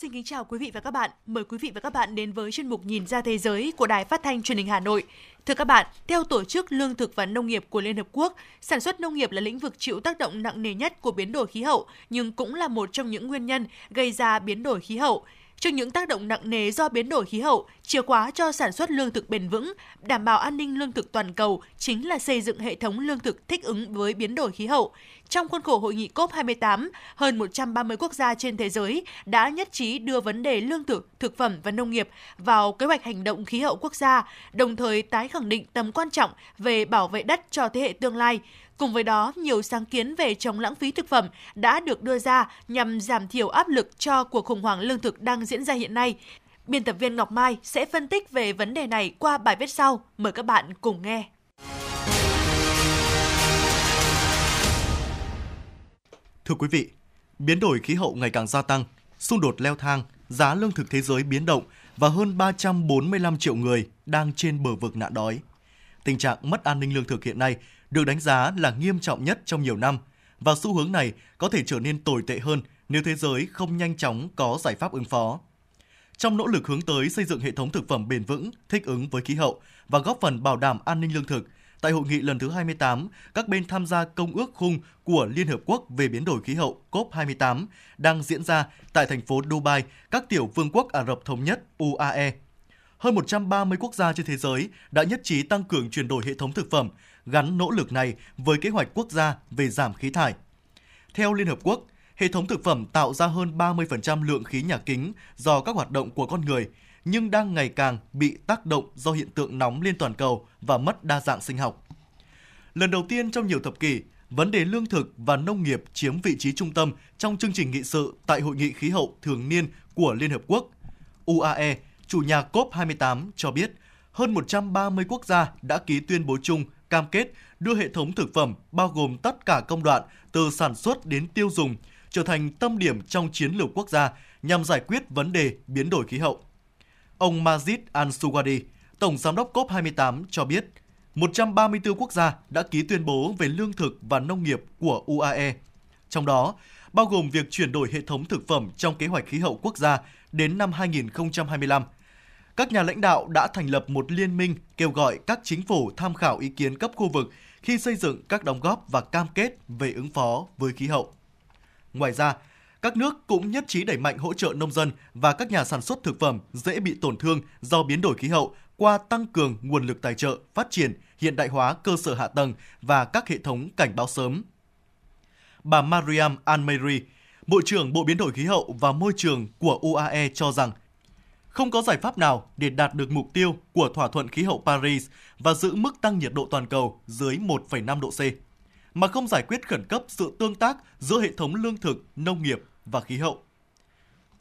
[SPEAKER 7] Xin kính chào quý vị và các bạn. Mời quý vị và các bạn đến với chuyên mục Nhìn ra thế giới của Đài Phát thanh Truyền hình Hà Nội. Thưa các bạn, theo Tổ chức Lương thực và Nông nghiệp của Liên Hợp Quốc, sản xuất nông nghiệp là lĩnh vực chịu tác động nặng nề nhất của biến đổi khí hậu, nhưng cũng là một trong những nguyên nhân gây ra biến đổi khí hậu. Trước những tác động nặng nề do biến đổi khí hậu, chìa khóa cho sản xuất lương thực bền vững, đảm bảo an ninh lương thực toàn cầu chính là xây dựng hệ thống lương thực thích ứng với biến đổi khí hậu. Trong khuôn khổ hội nghị COP28, hơn 130 quốc gia trên thế giới đã nhất trí đưa vấn đề lương thực, thực phẩm và nông nghiệp vào kế hoạch hành động khí hậu quốc gia, đồng thời tái khẳng định tầm quan trọng về bảo vệ đất cho thế hệ tương lai. Cùng với đó, nhiều sáng kiến về chống lãng phí thực phẩm đã được đưa ra nhằm giảm thiểu áp lực cho cuộc khủng hoảng lương thực đang diễn ra hiện nay. Biên tập viên Ngọc Mai sẽ phân tích về vấn đề này qua bài viết sau. Mời các bạn cùng nghe.
[SPEAKER 4] Thưa quý vị, biến đổi khí hậu ngày càng gia tăng, xung đột leo thang, giá lương thực thế giới biến động và hơn 345 triệu người đang trên bờ vực nạn đói. Tình trạng mất an ninh lương thực hiện nay được đánh giá là nghiêm trọng nhất trong nhiều năm và xu hướng này có thể trở nên tồi tệ hơn nếu thế giới không nhanh chóng có giải pháp ứng phó. Trong nỗ lực hướng tới xây dựng hệ thống thực phẩm bền vững, thích ứng với khí hậu và góp phần bảo đảm an ninh lương thực, tại hội nghị lần thứ 28, các bên tham gia Công ước khung của Liên Hợp Quốc về biến đổi khí hậu COP28 đang diễn ra tại thành phố Dubai, các tiểu vương quốc Ả Rập Thống Nhất UAE. Hơn 130 quốc gia trên thế giới đã nhất trí tăng cường chuyển đổi hệ thống thực phẩm, gắn nỗ lực này với kế hoạch quốc gia về giảm khí thải. Theo Liên Hợp Quốc, hệ thống thực phẩm tạo ra hơn 30% lượng khí nhà kính do các hoạt động của con người, nhưng đang ngày càng bị tác động do hiện tượng nóng lên toàn cầu và mất đa dạng sinh học. Lần đầu tiên trong nhiều thập kỷ, vấn đề lương thực và nông nghiệp chiếm vị trí trung tâm trong chương trình nghị sự tại Hội nghị khí hậu thường niên của Liên Hợp Quốc. UAE, chủ nhà COP28 cho biết, hơn 130 quốc gia đã ký tuyên bố chung cam kết đưa hệ thống thực phẩm bao gồm tất cả công đoạn từ sản xuất đến tiêu dùng trở thành tâm điểm trong chiến lược quốc gia nhằm giải quyết vấn đề biến đổi khí hậu. Ông Majid Al-Suwadi, Tổng Giám đốc COP28 cho biết, 134 quốc gia đã ký tuyên bố về lương thực và nông nghiệp của UAE. Trong đó, bao gồm việc chuyển đổi hệ thống thực phẩm trong kế hoạch khí hậu quốc gia đến năm 2025. Các nhà lãnh đạo đã thành lập một liên minh kêu gọi các chính phủ tham khảo ý kiến cấp khu vực khi xây dựng các đóng góp và cam kết về ứng phó với khí hậu. Ngoài ra, các nước cũng nhất trí đẩy mạnh hỗ trợ nông dân và các nhà sản xuất thực phẩm dễ bị tổn thương do biến đổi khí hậu qua tăng cường nguồn lực tài trợ, phát triển, hiện đại hóa cơ sở hạ tầng và các hệ thống cảnh báo sớm. Bà Mariam Almeri, Bộ trưởng Bộ Biến đổi Khí hậu và Môi trường của UAE cho rằng không có giải pháp nào để đạt được mục tiêu của thỏa thuận khí hậu Paris và giữ mức tăng nhiệt độ toàn cầu dưới 1,5 độ C, mà không giải quyết khẩn cấp sự tương tác giữa hệ thống lương thực, nông nghiệp và khí hậu.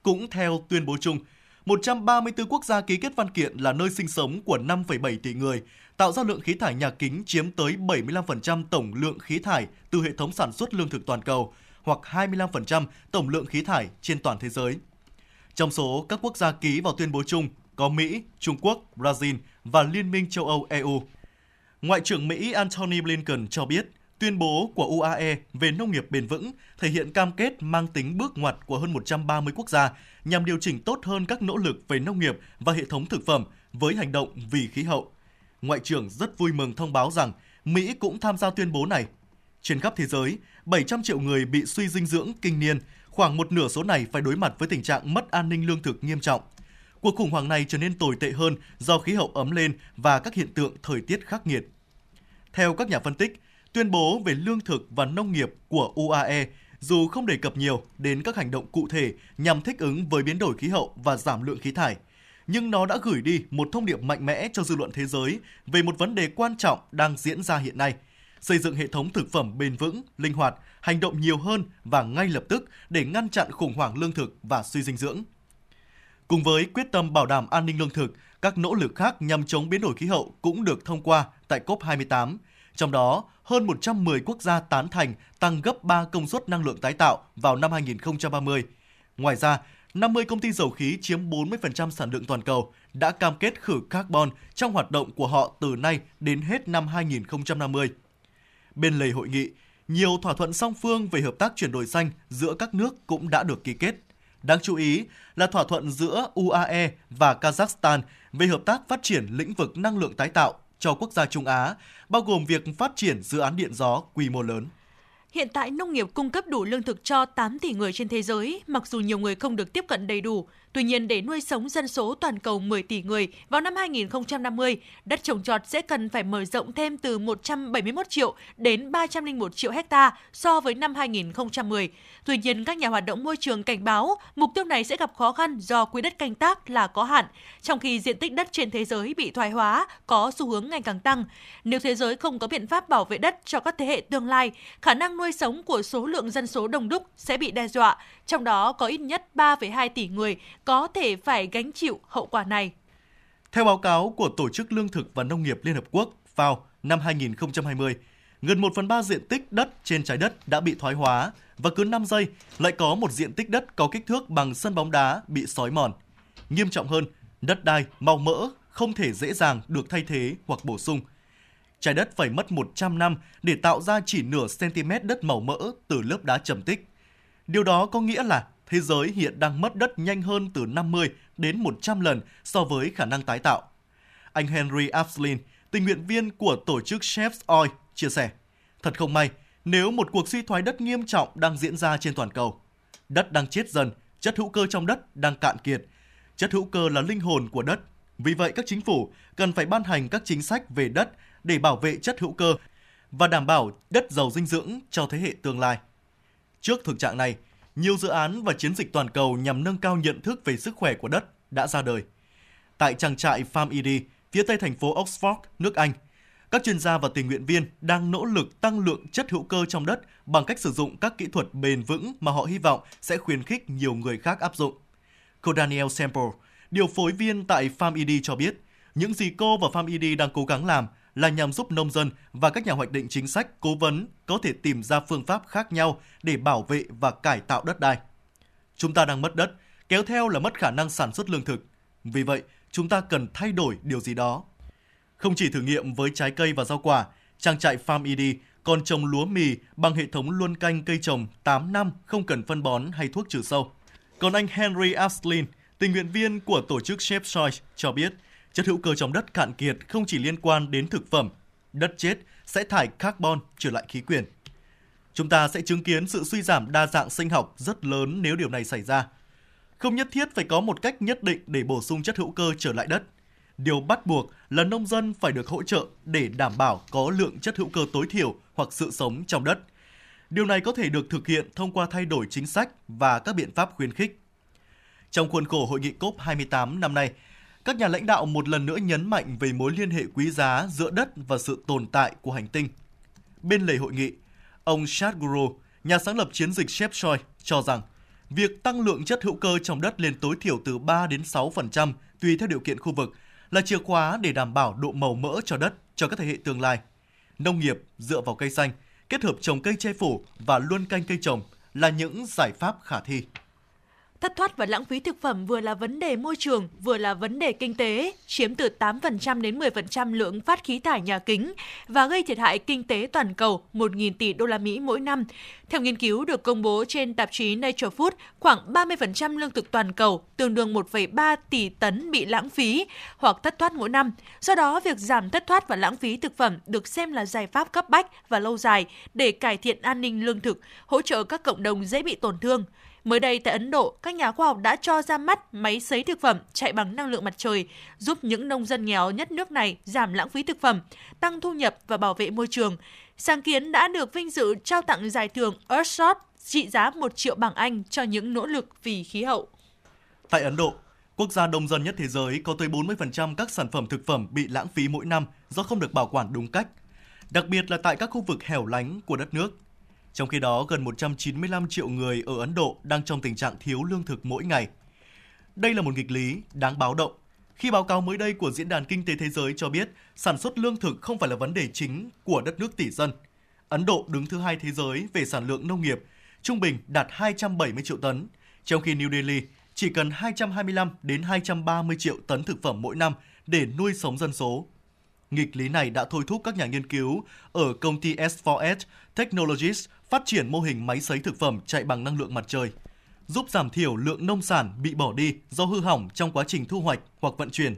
[SPEAKER 4] Cũng theo tuyên bố chung, 134 quốc gia ký kết văn kiện là nơi sinh sống của 5,7 tỷ người, tạo ra lượng khí thải nhà kính chiếm tới 75% tổng lượng khí thải từ hệ thống sản xuất lương thực toàn cầu, hoặc 25% tổng lượng khí thải trên toàn thế giới. Trong số các quốc gia ký vào tuyên bố chung có Mỹ, Trung Quốc, Brazil và Liên minh châu Âu EU. Ngoại trưởng Mỹ Antony Blinken cho biết, tuyên bố của UAE về nông nghiệp bền vững thể hiện cam kết mang tính bước ngoặt của hơn 130 quốc gia nhằm điều chỉnh tốt hơn các nỗ lực về nông nghiệp và hệ thống thực phẩm với hành động vì khí hậu. Ngoại trưởng rất vui mừng thông báo rằng Mỹ cũng tham gia tuyên bố này. Trên khắp thế giới, 700 triệu người bị suy dinh dưỡng kinh niên, khoảng một nửa số này phải đối mặt với tình trạng mất an ninh lương thực nghiêm trọng. Cuộc khủng hoảng này trở nên tồi tệ hơn do khí hậu ấm lên và các hiện tượng thời tiết khắc nghiệt. Theo các nhà phân tích, tuyên bố về lương thực và nông nghiệp của UAE dù không đề cập nhiều đến các hành động cụ thể nhằm thích ứng với biến đổi khí hậu và giảm lượng khí thải, nhưng nó đã gửi đi một thông điệp mạnh mẽ cho dư luận thế giới về một vấn đề quan trọng đang diễn ra hiện nay – xây dựng hệ thống thực phẩm bền vững, linh hoạt, hành động nhiều hơn và ngay lập tức để ngăn chặn khủng hoảng lương thực và suy dinh dưỡng. Cùng với quyết tâm bảo đảm an ninh lương thực, các nỗ lực khác nhằm chống biến đổi khí hậu cũng được thông qua tại COP28. Trong đó, hơn 110 quốc gia tán thành tăng gấp 3 công suất năng lượng tái tạo vào năm 2030. Ngoài ra, 50 công ty dầu khí chiếm 40% sản lượng toàn cầu đã cam kết khử carbon trong hoạt động của họ từ nay đến hết năm 2050. Bên lề hội nghị, nhiều thỏa thuận song phương về hợp tác chuyển đổi xanh giữa các nước cũng đã được ký kết. Đáng chú ý là thỏa thuận giữa UAE và Kazakhstan về hợp tác phát triển lĩnh vực năng lượng tái tạo cho quốc gia Trung Á, bao gồm việc phát triển dự án điện gió quy mô lớn.
[SPEAKER 7] Hiện tại nông nghiệp cung cấp đủ lương thực cho 8 tỷ người trên thế giới, mặc dù nhiều người không được tiếp cận đầy đủ. Tuy nhiên, để nuôi sống dân số toàn cầu 10 tỷ người vào năm 2050, đất trồng trọt sẽ cần phải mở rộng thêm từ 171 triệu đến 301 triệu hecta so với năm 2010. Tuy nhiên, các nhà hoạt động môi trường cảnh báo mục tiêu này sẽ gặp khó khăn do quỹ đất canh tác là có hạn, trong khi diện tích đất trên thế giới bị thoái hóa, có xu hướng ngày càng tăng. Nếu thế giới không có biện pháp bảo vệ đất cho các thế hệ tương lai, khả năng nuôi sống của số lượng dân số đông đúc sẽ bị đe dọa, trong đó có ít nhất 3,2 tỷ người có thể phải gánh chịu hậu quả này.
[SPEAKER 4] Theo báo cáo của Tổ chức Lương thực và Nông nghiệp Liên Hợp Quốc FAO năm 2020, gần 1 phần 3 diện tích đất trên trái đất đã bị thoái hóa và cứ 5 giây lại có một diện tích đất có kích thước bằng sân bóng đá bị sói mòn. Nghiêm trọng hơn, đất đai, màu mỡ không thể dễ dàng được thay thế hoặc bổ sung. Trái đất phải mất 100 năm để tạo ra chỉ nửa cm đất màu mỡ từ lớp đá trầm tích. Điều đó có nghĩa là thế giới hiện đang mất đất nhanh hơn từ 50 đến 100 lần so với khả năng tái tạo. Anh Henry Abslin, tình nguyện viên của tổ chức Chefs Oil, chia sẻ, thật không may nếu một cuộc suy thoái đất nghiêm trọng đang diễn ra trên toàn cầu. Đất đang chết dần, chất hữu cơ trong đất đang cạn kiệt. Chất hữu cơ là linh hồn của đất. Vì vậy các chính phủ cần phải ban hành các chính sách về đất để bảo vệ chất hữu cơ và đảm bảo đất giàu dinh dưỡng cho thế hệ tương lai. Trước thực trạng này, nhiều dự án và chiến dịch toàn cầu nhằm nâng cao nhận thức về sức khỏe của đất đã ra đời. Tại trang trại Farm ED, phía tây thành phố Oxford, nước Anh, các chuyên gia và tình nguyện viên đang nỗ lực tăng lượng chất hữu cơ trong đất bằng cách sử dụng các kỹ thuật bền vững mà họ hy vọng sẽ khuyến khích nhiều người khác áp dụng. Cô Daniel Sample, điều phối viên tại Farm ED cho biết, những gì cô và Farm ED đang cố gắng làm là nhằm giúp nông dân và các nhà hoạch định chính sách cố vấn có thể tìm ra phương pháp khác nhau để bảo vệ và cải tạo đất đai. Chúng ta đang mất đất, kéo theo là mất khả năng sản xuất lương thực. Vì vậy, chúng ta cần thay đổi điều gì đó. Không chỉ thử nghiệm với trái cây và rau quả, trang trại Farm ED còn trồng lúa mì bằng hệ thống luân canh cây trồng 8 năm không cần phân bón hay thuốc trừ sâu. Còn anh Henry Aslin, tình nguyện viên của tổ chức Chef Choice cho biết, chất hữu cơ trong đất cạn kiệt không chỉ liên quan đến thực phẩm, đất chết sẽ thải carbon trở lại khí quyển. Chúng ta sẽ chứng kiến sự suy giảm đa dạng sinh học rất lớn nếu điều này xảy ra. Không nhất thiết phải có một cách nhất định để bổ sung chất hữu cơ trở lại đất. Điều bắt buộc là nông dân phải được hỗ trợ để đảm bảo có lượng chất hữu cơ tối thiểu hoặc sự sống trong đất. Điều này có thể được thực hiện thông qua thay đổi chính sách và các biện pháp khuyến khích. Trong khuôn khổ hội nghị COP28 năm nay, các nhà lãnh đạo một lần nữa nhấn mạnh về mối liên hệ quý giá giữa đất và sự tồn tại của hành tinh. Bên lề hội nghị, ông Sadhguru, nhà sáng lập chiến dịch Chef cho rằng việc tăng lượng chất hữu cơ trong đất lên tối thiểu từ 3 đến 6% tùy theo điều kiện khu vực là chìa khóa để đảm bảo độ màu mỡ cho đất cho các thế hệ tương lai. Nông nghiệp dựa vào cây xanh, kết hợp trồng cây che phủ và luân canh cây trồng là những giải pháp khả thi.
[SPEAKER 7] Thất thoát và lãng phí thực phẩm vừa là vấn đề môi trường, vừa là vấn đề kinh tế, chiếm từ 8% đến 10% lượng phát khí thải nhà kính và gây thiệt hại kinh tế toàn cầu 1.000 tỷ đô la Mỹ mỗi năm. Theo nghiên cứu được công bố trên tạp chí Nature Food, khoảng 30% lương thực toàn cầu, tương đương 1,3 tỷ tấn bị lãng phí hoặc thất thoát mỗi năm. Do đó, việc giảm thất thoát và lãng phí thực phẩm được xem là giải pháp cấp bách và lâu dài để cải thiện an ninh lương thực, hỗ trợ các cộng đồng dễ bị tổn thương. Mới đây tại Ấn Độ, các nhà khoa học đã cho ra mắt máy sấy thực phẩm chạy bằng năng lượng mặt trời, giúp những nông dân nghèo nhất nước này giảm lãng phí thực phẩm, tăng thu nhập và bảo vệ môi trường. Sáng kiến đã được vinh dự trao tặng giải thưởng Earthshot trị giá 1 triệu bảng Anh cho những nỗ lực vì khí hậu.
[SPEAKER 4] Tại Ấn Độ, quốc gia đông dân nhất thế giới có tới 40% các sản phẩm thực phẩm bị lãng phí mỗi năm do không được bảo quản đúng cách, đặc biệt là tại các khu vực hẻo lánh của đất nước. Trong khi đó, gần 195 triệu người ở Ấn Độ đang trong tình trạng thiếu lương thực mỗi ngày. Đây là một nghịch lý đáng báo động. Khi báo cáo mới đây của Diễn đàn Kinh tế Thế giới cho biết sản xuất lương thực không phải là vấn đề chính của đất nước tỷ dân. Ấn Độ đứng thứ hai thế giới về sản lượng nông nghiệp, trung bình đạt 270 triệu tấn, trong khi New Delhi chỉ cần 225 đến 230 triệu tấn thực phẩm mỗi năm để nuôi sống dân số. Nghịch lý này đã thôi thúc các nhà nghiên cứu ở công ty S4S Technologies phát triển mô hình máy sấy thực phẩm chạy bằng năng lượng mặt trời, giúp giảm thiểu lượng nông sản bị bỏ đi do hư hỏng trong quá trình thu hoạch hoặc vận chuyển.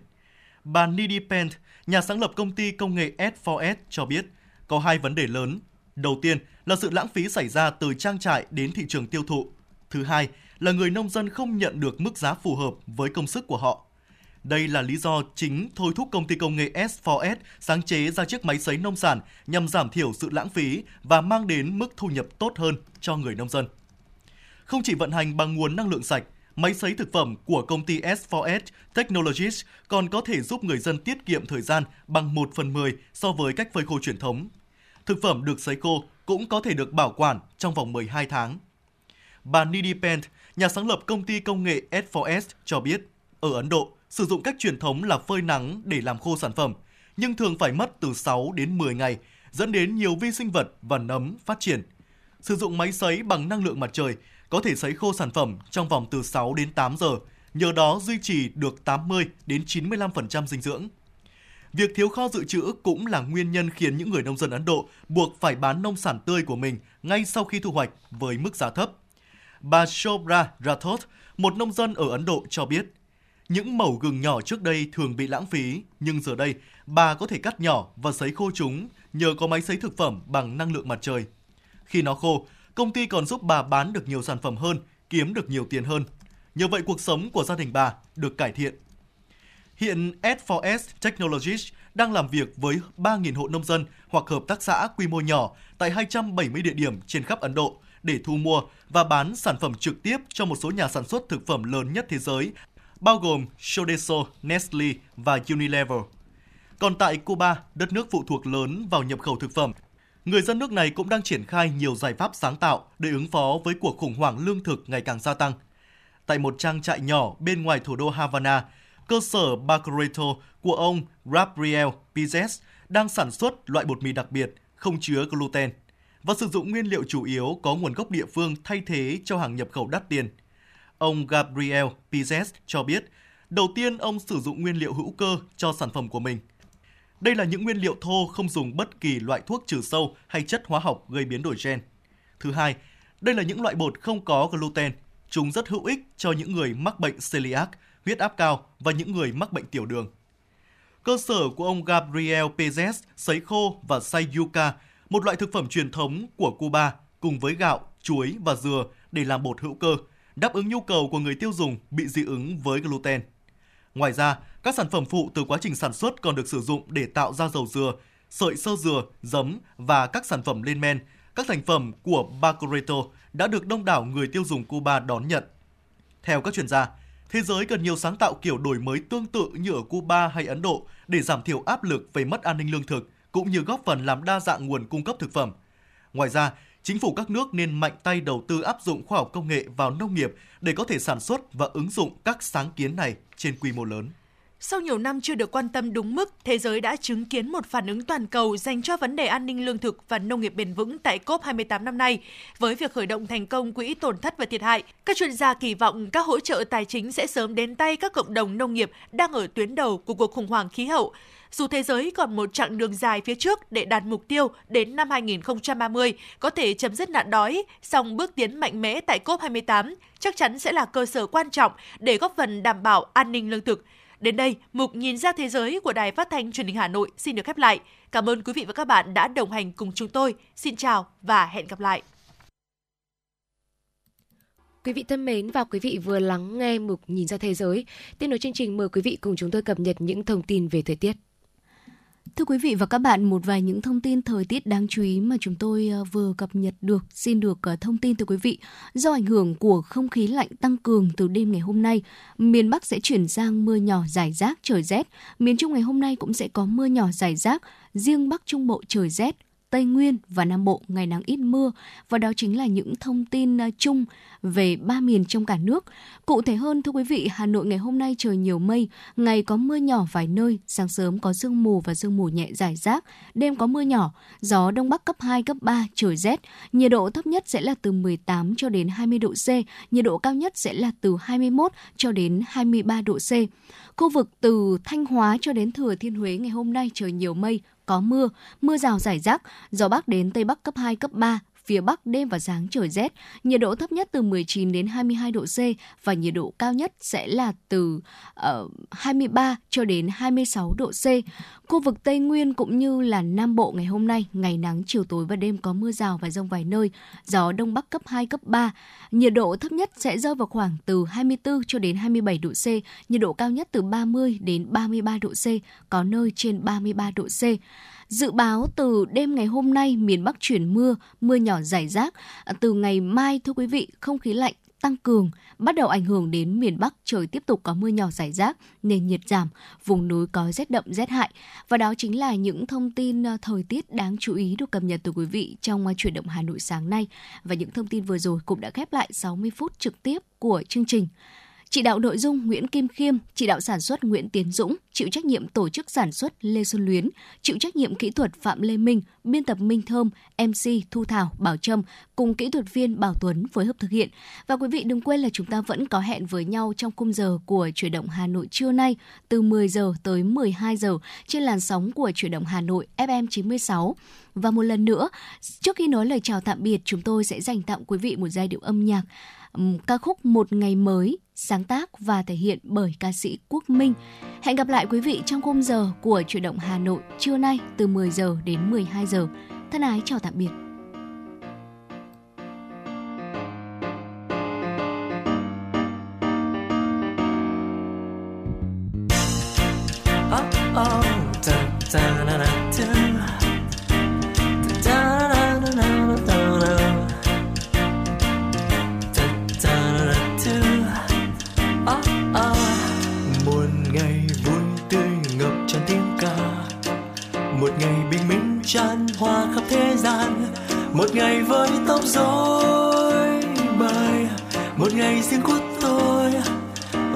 [SPEAKER 4] Bà Nidhi Pant, nhà sáng lập công ty công nghệ S4S cho biết có hai vấn đề lớn. Đầu tiên là sự lãng phí xảy ra từ trang trại đến thị trường tiêu thụ. Thứ hai là người nông dân không nhận được mức giá phù hợp với công sức của họ. Đây là lý do chính thôi thúc công ty công nghệ S4S sáng chế ra chiếc máy sấy nông sản nhằm giảm thiểu sự lãng phí và mang đến mức thu nhập tốt hơn cho người nông dân. Không chỉ vận hành bằng nguồn năng lượng sạch, máy sấy thực phẩm của công ty S4S Technologies còn có thể giúp người dân tiết kiệm thời gian bằng 1 phần 10 so với cách phơi khô truyền thống. Thực phẩm được sấy khô cũng có thể được bảo quản trong vòng 12 tháng. Bà Nidhi Pant, nhà sáng lập công ty công nghệ S4S cho biết, ở Ấn Độ, sử dụng cách truyền thống là phơi nắng để làm khô sản phẩm, nhưng thường phải mất từ 6 đến 10 ngày dẫn đến nhiều vi sinh vật và nấm phát triển. Sử dụng máy sấy bằng năng lượng mặt trời có thể sấy khô sản phẩm trong vòng từ 6 đến 8 giờ, nhờ đó duy trì được 80 đến 95% dinh dưỡng. Việc thiếu kho dự trữ cũng là nguyên nhân khiến những người nông dân Ấn Độ buộc phải bán nông sản tươi của mình ngay sau khi thu hoạch với mức giá thấp. Bà Shobra Rathod, một nông dân ở Ấn Độ cho biết, những mẩu gừng nhỏ trước đây thường bị lãng phí, nhưng giờ đây bà có thể cắt nhỏ và sấy khô chúng nhờ có máy sấy thực phẩm bằng năng lượng mặt trời. Khi nó khô, công ty còn giúp bà bán được nhiều sản phẩm hơn, kiếm được nhiều tiền hơn. Nhờ vậy cuộc sống của gia đình bà được cải thiện. Hiện S4S Technologies đang làm việc với 3.000 hộ nông dân hoặc hợp tác xã quy mô nhỏ tại 270 địa điểm trên khắp Ấn Độ để thu mua và bán sản phẩm trực tiếp cho một số nhà sản xuất thực phẩm lớn nhất thế giới, bao gồm Sodexo, Nestle và Unilever. Còn tại Cuba, đất nước phụ thuộc lớn vào nhập khẩu thực phẩm, người dân nước này cũng đang triển khai nhiều giải pháp sáng tạo để ứng phó với cuộc khủng hoảng lương thực ngày càng gia tăng. Tại một trang trại nhỏ bên ngoài thủ đô Havana, cơ sở Bacoreto của ông Gabriel Pizes đang sản xuất loại bột mì đặc biệt không chứa gluten và sử dụng nguyên liệu chủ yếu có nguồn gốc địa phương thay thế cho hàng nhập khẩu đắt tiền. Ông Gabriel Pizes cho biết, đầu tiên ông sử dụng nguyên liệu hữu cơ cho sản phẩm của mình. Đây là những nguyên liệu thô không dùng bất kỳ loại thuốc trừ sâu hay chất hóa học gây biến đổi gen. Thứ hai, đây là những loại bột không có gluten. Chúng rất hữu ích cho những người mắc bệnh celiac, huyết áp cao và những người mắc bệnh tiểu đường. Cơ sở của ông Gabriel Pezes sấy khô và xay yuca, một loại thực phẩm truyền thống của Cuba cùng với gạo, chuối và dừa để làm bột hữu cơ, đáp ứng nhu cầu của người tiêu dùng bị dị ứng với gluten. Ngoài ra, các sản phẩm phụ từ quá trình sản xuất còn được sử dụng để tạo ra dầu dừa, sợi sơ dừa, giấm và các sản phẩm lên men. Các thành phẩm của Bacoreto đã được đông đảo người tiêu dùng Cuba đón nhận. Theo các chuyên gia, thế giới cần nhiều sáng tạo kiểu đổi mới tương tự như ở Cuba hay Ấn Độ để giảm thiểu áp lực về mất an ninh lương thực, cũng như góp phần làm đa dạng nguồn cung cấp thực phẩm. Ngoài ra, chính phủ các nước nên mạnh tay đầu tư áp dụng khoa học công nghệ vào nông nghiệp để có thể sản xuất và ứng dụng các sáng kiến này trên quy mô lớn.
[SPEAKER 7] Sau nhiều năm chưa được quan tâm đúng mức, thế giới đã chứng kiến một phản ứng toàn cầu dành cho vấn đề an ninh lương thực và nông nghiệp bền vững tại COP28 năm nay. Với việc khởi động thành công quỹ tổn thất và thiệt hại, các chuyên gia kỳ vọng các hỗ trợ tài chính sẽ sớm đến tay các cộng đồng nông nghiệp đang ở tuyến đầu của cuộc khủng hoảng khí hậu. Dù thế giới còn một chặng đường dài phía trước để đạt mục tiêu đến năm 2030 có thể chấm dứt nạn đói, song bước tiến mạnh mẽ tại COP28 chắc chắn sẽ là cơ sở quan trọng để góp phần đảm bảo an ninh lương thực. Đến đây, mục nhìn ra thế giới của Đài Phát thanh Truyền hình Hà Nội xin được khép lại. Cảm ơn quý vị và các bạn đã đồng hành cùng chúng tôi. Xin chào và hẹn gặp lại.
[SPEAKER 6] Quý vị thân mến và quý vị vừa lắng nghe mục Nhìn ra thế giới. Tiếp nối chương trình mời quý vị cùng chúng tôi cập nhật những thông tin về thời tiết.
[SPEAKER 2] Thưa quý vị và các bạn, một vài những thông tin thời tiết đáng chú ý mà chúng tôi ờ, vừa cập nhật được xin được ờ, thông tin từ quý vị. Do ảnh hưởng của không khí lạnh tăng cường từ đêm ngày hôm nay, miền Bắc sẽ chuyển sang mưa nhỏ rải rác trời rét. Miền Trung ngày hôm nay cũng sẽ có mưa nhỏ rải rác, riêng Bắc Trung Bộ trời rét, Tây Nguyên và Nam Bộ ngày nắng ít mưa và đó chính là những thông tin ờ, chung về ba miền trong cả nước. Cụ thể hơn thưa quý vị, Hà Nội ngày hôm nay trời nhiều mây, ngày có mưa nhỏ vài nơi, sáng sớm có sương mù và sương mù nhẹ rải rác, đêm có mưa nhỏ, gió đông bắc cấp 2 cấp 3 trời rét, nhiệt độ thấp nhất sẽ là từ 18 cho đến 20 độ C, nhiệt độ cao nhất sẽ là từ 21 cho đến 23 độ C. Khu vực từ Thanh Hóa cho đến Thừa Thiên Huế ngày hôm nay trời nhiều mây, có mưa, mưa rào rải rác, gió bắc đến tây bắc cấp 2, cấp 3, phía Bắc đêm và sáng trời rét, nhiệt độ thấp nhất từ 19 đến 22 độ C và nhiệt độ cao nhất sẽ là từ ờ, uh, 23 cho đến 26 độ C. Khu vực Tây Nguyên cũng như là Nam Bộ ngày hôm nay, ngày nắng, chiều tối và đêm có mưa rào và rông vài nơi, gió Đông Bắc cấp 2, cấp 3. Nhiệt độ thấp nhất sẽ rơi vào khoảng từ 24 cho đến 27 độ C, nhiệt độ cao nhất từ 30 đến 33 độ C, có nơi trên 33 độ C. Dự báo từ đêm ngày hôm nay miền Bắc chuyển mưa, mưa nhỏ rải rác. À, từ ngày mai thưa quý vị, không khí lạnh tăng cường, bắt đầu ảnh hưởng đến miền Bắc, trời tiếp tục có mưa nhỏ rải rác, nền nhiệt giảm, vùng núi có rét đậm rét hại. Và đó chính là những thông tin à, thời tiết đáng chú ý được cập nhật từ quý vị trong à, chuyển động Hà Nội sáng nay. Và những thông tin vừa rồi cũng đã khép lại 60 phút trực tiếp của chương trình. Chỉ đạo nội dung Nguyễn Kim Khiêm, chỉ đạo sản xuất Nguyễn Tiến Dũng, chịu trách nhiệm tổ chức sản xuất Lê Xuân Luyến, chịu trách nhiệm kỹ thuật Phạm Lê Minh, biên tập Minh Thơm, MC Thu Thảo, Bảo Trâm cùng kỹ thuật viên Bảo Tuấn phối hợp thực hiện. Và quý vị đừng quên là chúng ta vẫn có hẹn với nhau trong khung giờ của chuyển động Hà Nội trưa nay từ 10 giờ tới 12 giờ trên làn sóng của chuyển động Hà Nội FM 96. Và một lần nữa, trước khi nói lời chào tạm biệt, chúng tôi sẽ dành tặng quý vị một giai điệu âm nhạc ca khúc Một ngày mới, sáng tác và thể hiện bởi ca sĩ Quốc Minh. Hẹn gặp lại quý vị trong khung giờ của chuyển động Hà Nội trưa nay từ 10 giờ đến 12 giờ. Thân ái chào tạm biệt.
[SPEAKER 3] Một ngày với tóc rối bời một ngày riêng của tôi.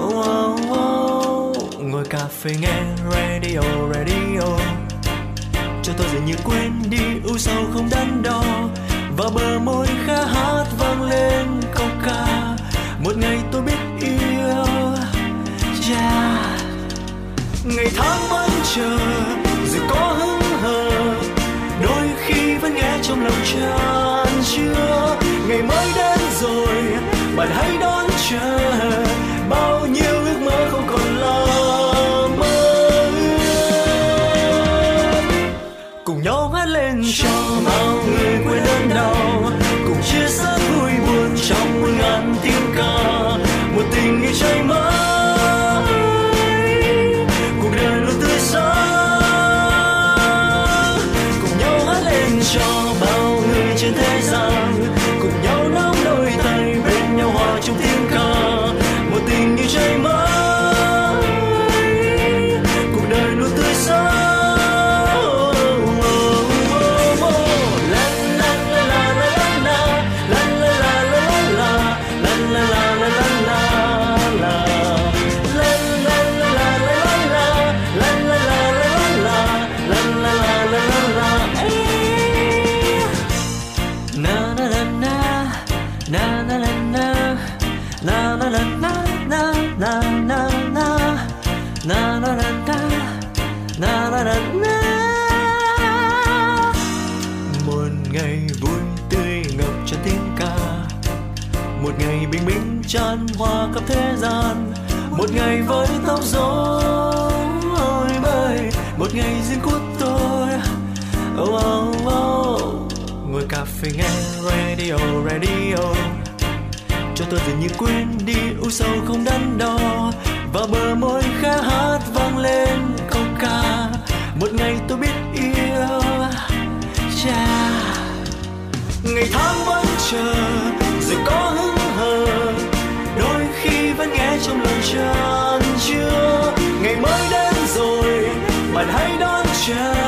[SPEAKER 3] Oh, oh. ngồi cà phê nghe radio radio. Cho tôi dường như quên đi u sầu không đắn đo. Và bờ môi khá hát vang lên câu ca. Một ngày tôi biết yêu. Yeah. ngày tháng vẫn chờ khi vẫn nghe trong lòng tràn chưa ngày mới đến rồi, bạn hãy đón chờ. Tràn hòa khắp thế gian. Một ngày với tóc rối bời một ngày riêng của tôi. Oh, oh, oh. ngồi cà phê nghe radio radio. Cho tôi dường như quên đi u sầu không đắn đo. Và bờ môi khá hát tràn chưa? Ngày mới đến rồi bạn hãy đón chờ.